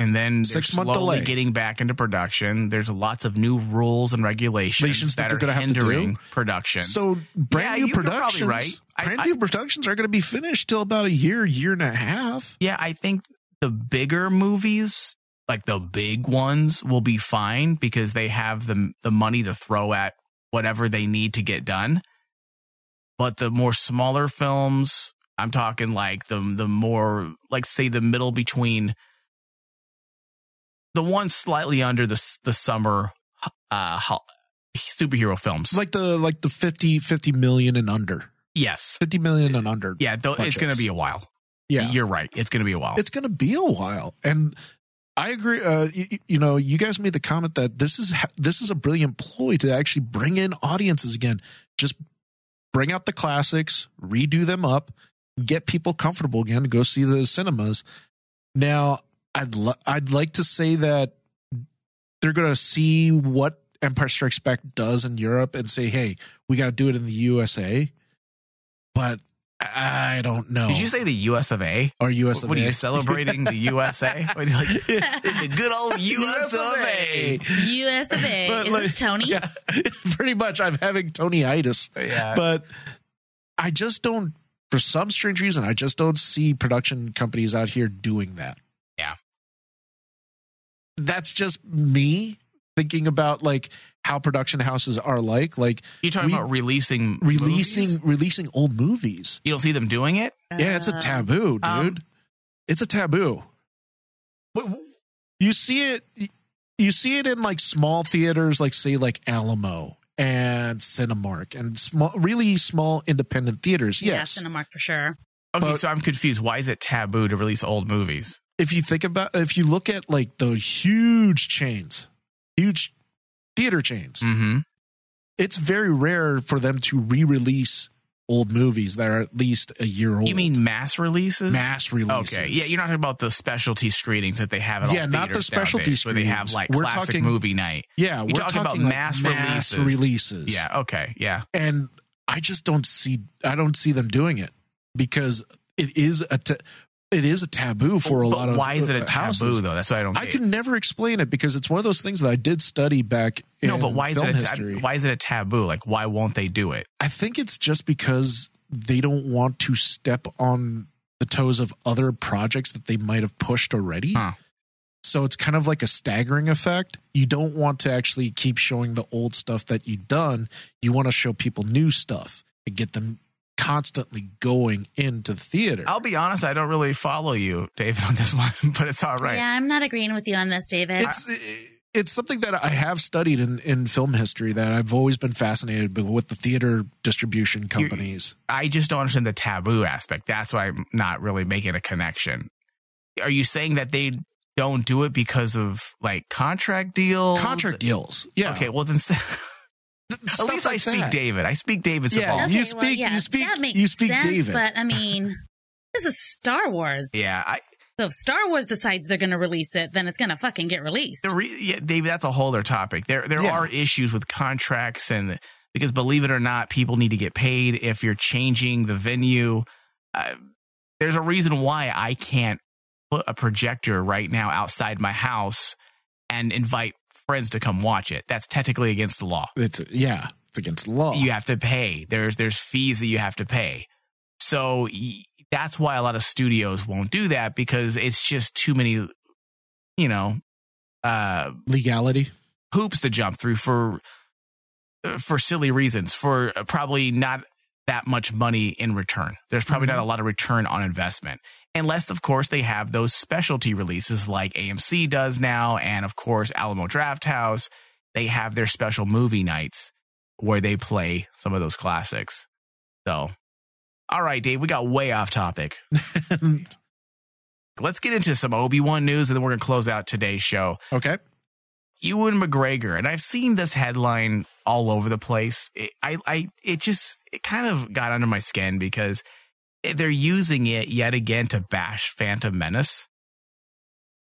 and then Six month slowly delay. getting back into production. There's lots of new rules and regulations that that, they're gonna have to do. hindering production. So brand Yeah, new productions, right. Brand I- new productions are going to be finished till about a year, year and a half. yeah, I think the bigger movies, like the big ones, will be fine because they have the the money to throw at whatever they need to get done. But the more smaller films, I'm talking like the the more like say the middle between the one slightly under the the summer uh superhero films. Like the like the 50, 50 million and under, yes. fifty million and under. Yeah, though it's going to be a while. yeah. You're right. It's going to be a while. it's going to be a while and i agree uh you, you know you guys made the comment that this is this is a brilliant ploy to actually bring in audiences again just bring out the classics redo them up get people comfortable again to go see the cinemas now i'd li- i'd like to say that they're going to see what empire strikes back does in europe and say hey we got to do it in the usa but i don't know Did you say the US of A? or us of What are A? you celebrating the USA? What are you like, the good old US of A. US of A. But, Is like, this Tony? Yeah, pretty much. I'm having Tony-itis. Yeah. But I just don't, for some strange reason, I just don't see production companies out here doing that. Yeah. That's just me thinking about like how production houses are like, like You're talking we- about releasing releasing movies? releasing old movies. You don't see them doing it? Yeah, it's a Uh, taboo, dude. um, it's a taboo. You see it you see it in like small theaters like say like Alamo and Cinemark and small really small independent theaters. Yeah, Yes. Cinemark for sure. Okay, But- so I'm confused. Why is it taboo to release old movies? if you think about if you look at like the huge chains, huge theater chains, Mm-hmm. it's very rare for them to re-release old movies that are at least a year old. You mean mass releases? mass releases? Okay, yeah, you're not talking about the specialty screenings that they have at all Yeah, not the specialty nowadays, where they have screenings. like We're classic talking- movie night. Yeah, we're talking about like, mass releases. releases. Yeah, okay, yeah. and I just don't see I don't see them doing it because it is a ta- it is a taboo for a But lot of why is it a uh, taboo though? That's why I don't. I can never explain it because it's one of those things that I did study back in no, but why is it a ta- why is it a taboo? Like, why won't they do it? I think it's just because they don't want to step on the toes of other projects that they might have pushed already. Huh. So it's kind of like a staggering effect. You don't want to actually keep showing the old stuff that you've done. You want to show people new stuff and get them constantly going into the theater. I'll be honest, I don't really follow you, David, on this one, but it's all right. Yeah, I'm not agreeing with you on this, David. it's it's something that I have studied in, in film history that I've always been fascinated with the theater distribution companies. I just don't understand the taboo aspect. That's why I'm not really making a connection. Are you saying that they don't do it because of like contract deals? Contract deals. Yeah. Okay, well then at Stuff least I speak that. David. I speak David Yeah. Sabal. you speak- you speak- that makes you speak sense, David. But I mean, this is Star Wars. Yeah, I So if Star Wars decides they're going to release it, then it's going to fucking get released. the re- yeah, David, that's a whole other topic. There there Yeah. are issues with contracts and because believe it or not, people need to get paid if you're changing the venue. Uh, there's a reason why I can't put a projector right now outside my house and invite friends to come watch it. That's technically against the law. It's yeah, it's against the law. You have to pay. There's there's fees that you have to pay. So that's why a lot of studios won't do that because it's just too many, you know, uh, Legality. hoops to jump through for uh, for silly reasons, for uh, probably not that much money in return. There's probably not a lot of return on investment. Unless, of course, they have those specialty releases like AMC does now, and of course, Alamo Drafthouse. They have their special movie nights where they play some of those classics. So, all right, Dave, we got way off topic. Let's get into some Obi Wan news, and then we're gonna close out today's show. Okay. Ewan McGregor, and I've seen this headline all over the place. It, I, I, it just, it kind of got under my skin because they're using it yet again to bash Phantom Menace.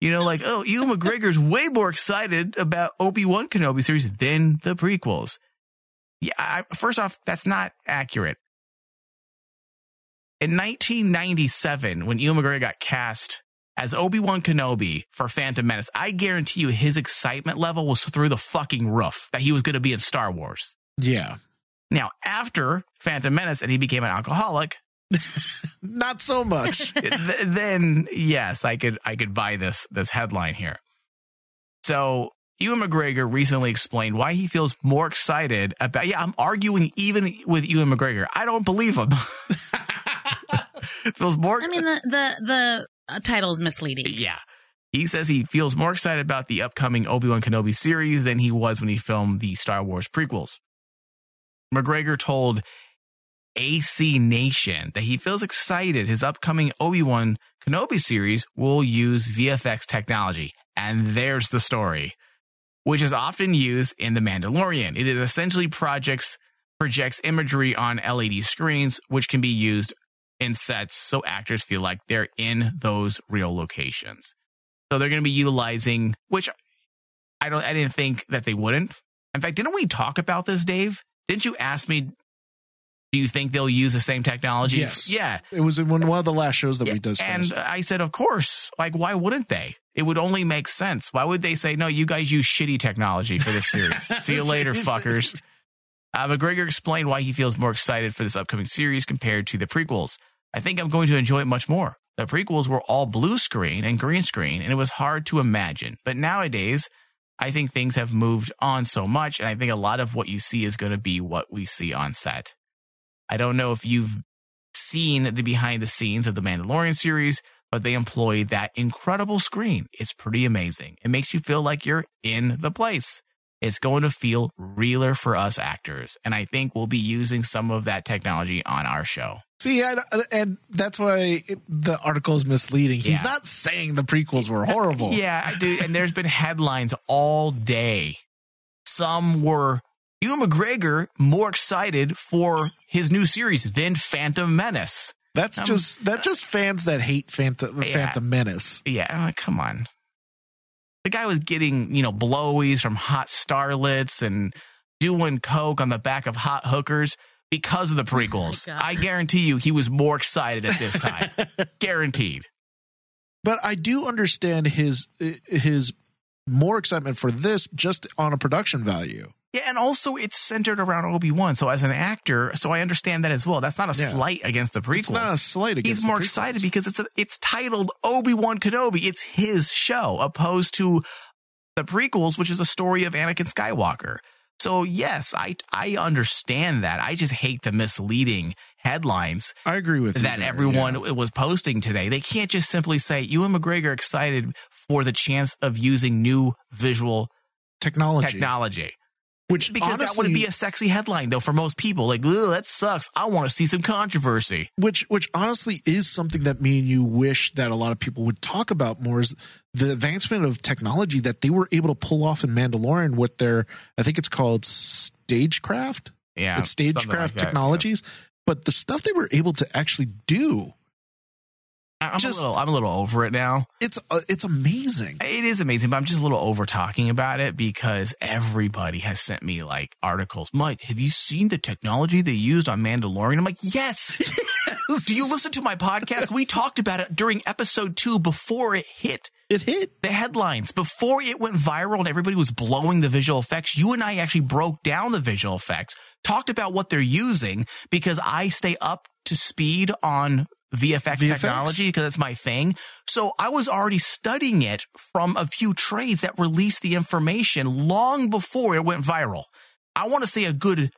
You know, like, oh, Ewan McGregor's way more excited about Obi Wan Kenobi series than the prequels. Yeah, I, first off, that's not accurate. In 1997, when Ewan McGregor got cast as Obi Wan Kenobi for Phantom Menace, I guarantee you his excitement level was through the fucking roof that he was going to be in Star Wars. Yeah. Now, after Phantom Menace and he became an alcoholic, Not so much. th- then yes, I could I could buy this this headline here. So Ewan McGregor recently explained why he feels more excited about. Yeah, I'm arguing even with Ewan McGregor. I don't believe him. feels more. I mean, the the the uh, title is misleading. Yeah. He says he feels more excited about the upcoming Obi Wan Kenobi series than he was when he filmed the Star Wars prequels. McGregor told AC Nation that he feels excited his upcoming Obi Wan Kenobi series will use VFX technology. And there's the story, which is often used in The Mandalorian. It is essentially projects projects imagery on LED screens, which can be used in sets so actors feel like they're in those real locations. So they're going to be utilizing, which I don't, I didn't think that they wouldn't. In fact, didn't we talk about this, Dave? Didn't you ask me? Do you think they'll use the same technology? Yes. Yeah. It was in one one of the last shows that we discussed. And I said, of course. Like, why wouldn't they? It would only make sense. Why would they say, no, you guys use shitty technology for this series? See you later, fuckers. Uh, McGregor explained why he feels more excited for this upcoming series compared to the prequels. I think I'm going to enjoy it much more. The prequels were all blue screen and green screen, and it was hard to imagine. But nowadays, I think things have moved on so much, and I think a lot of what you see is going to be what we see on set. I don't know if you've seen the behind the scenes of the Mandalorian series, but they employ that incredible screen. It's pretty amazing. It makes you feel like you're in the place. It's going to feel realer for us actors. And I think we'll be using some of that technology on our show. See, and, and that's why the article is misleading. He's Yeah. not saying the prequels were horrible. Yeah, I do. And there's been headlines all day. Some were Ewan McGregor more excited for his new series than Phantom Menace. That's Um, just that's just fans that hate Phantom Yeah. Phantom Menace. Yeah, I'm like, come on. The guy was getting, you know, blowies from hot starlets and doing coke on the back of hot hookers because of the prequels. God. I guarantee you he was more excited at this time. Guaranteed. But I do understand his his more excitement for this just on a production value. Yeah, and also it's centered around Obi Wan. So as an actor, so I understand that as well. That's not a Yeah. slight against the prequels. It's not a slight against He's more excited because it's a, it's titled Obi Wan Kenobi. It's his show, opposed to the prequels, which is a story of Anakin Skywalker. So yes, I I understand that. I just hate the misleading headlines I agree with that there, everyone yeah. was posting today. They can't just simply say Ewan McGregor excited for the chance of using new visual technology, technology. which Because that wouldn't be a sexy headline though for most people. Like, that sucks. I want to see some controversy. which which honestly is something that me and you wish that a lot of people would talk about more is the advancement of technology that they were able to pull off in Mandalorian with their I think it's called stagecraft. Yeah, it's stagecraft like that, technologies. But the stuff they were able to actually do, I'm Just- a little, I'm a little over it now. it's uh, it's amazing. It is amazing, but I'm just a little over talking about it because everybody has sent me like articles. Mike, have you seen the technology they used on Mandalorian? I'm like, yes. Do you listen to my podcast? We talked about it during episode two before it hit It hit. the headlines, before it went viral and everybody was blowing the visual effects. You and I actually broke down the visual effects, talked about what they're using because I stay up to speed on VFX, VFX? technology because it's my thing. So I was already studying it from a few trades that released the information long before it went viral. I want to say a good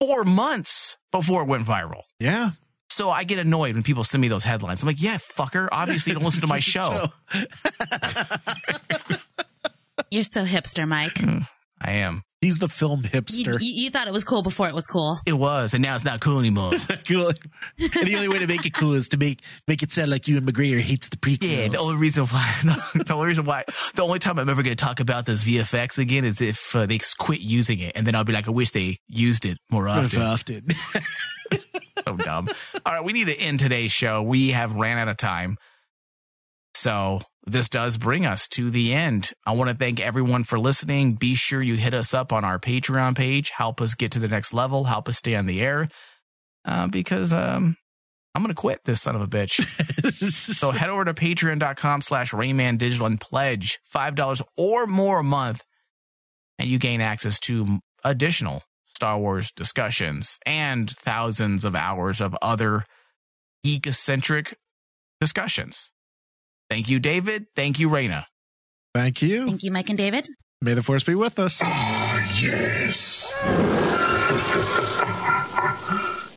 four months before it went viral. Yeah. So I get annoyed when people send me those headlines. I'm like, yeah, fucker. Obviously, you don't listen to my show. You're so hipster, Mike. I am. He's the film hipster. you, you thought it was cool before it was cool. It was, and now it's not cool anymore. cool. And the only way to make it cool is to make make it sound like Ewan McGregor hates the prequels. Yeah, the only reason why, the only reason why, the only time I'm ever going to talk about this VFX again is if uh, they quit using it, and then I'll be like, I wish they used it more often. often. so dumb. All right, we need to end today's show. We have ran out of time. So this does bring us to the end. I want to thank everyone for listening. Be sure you hit us up on our Patreon page. Help us get to the next level. Help us stay on the air. Uh, because um, I'm going to quit this son of a bitch. so head over to patreon.com slash Rain Man Digital and pledge $5 or more a month. And you gain access to additional Star Wars discussions and thousands of hours of other geek-centric discussions. Thank you, David. Thank you, Raina. Thank you. Thank you, Mike and David. May the force be with us. Ah, yes.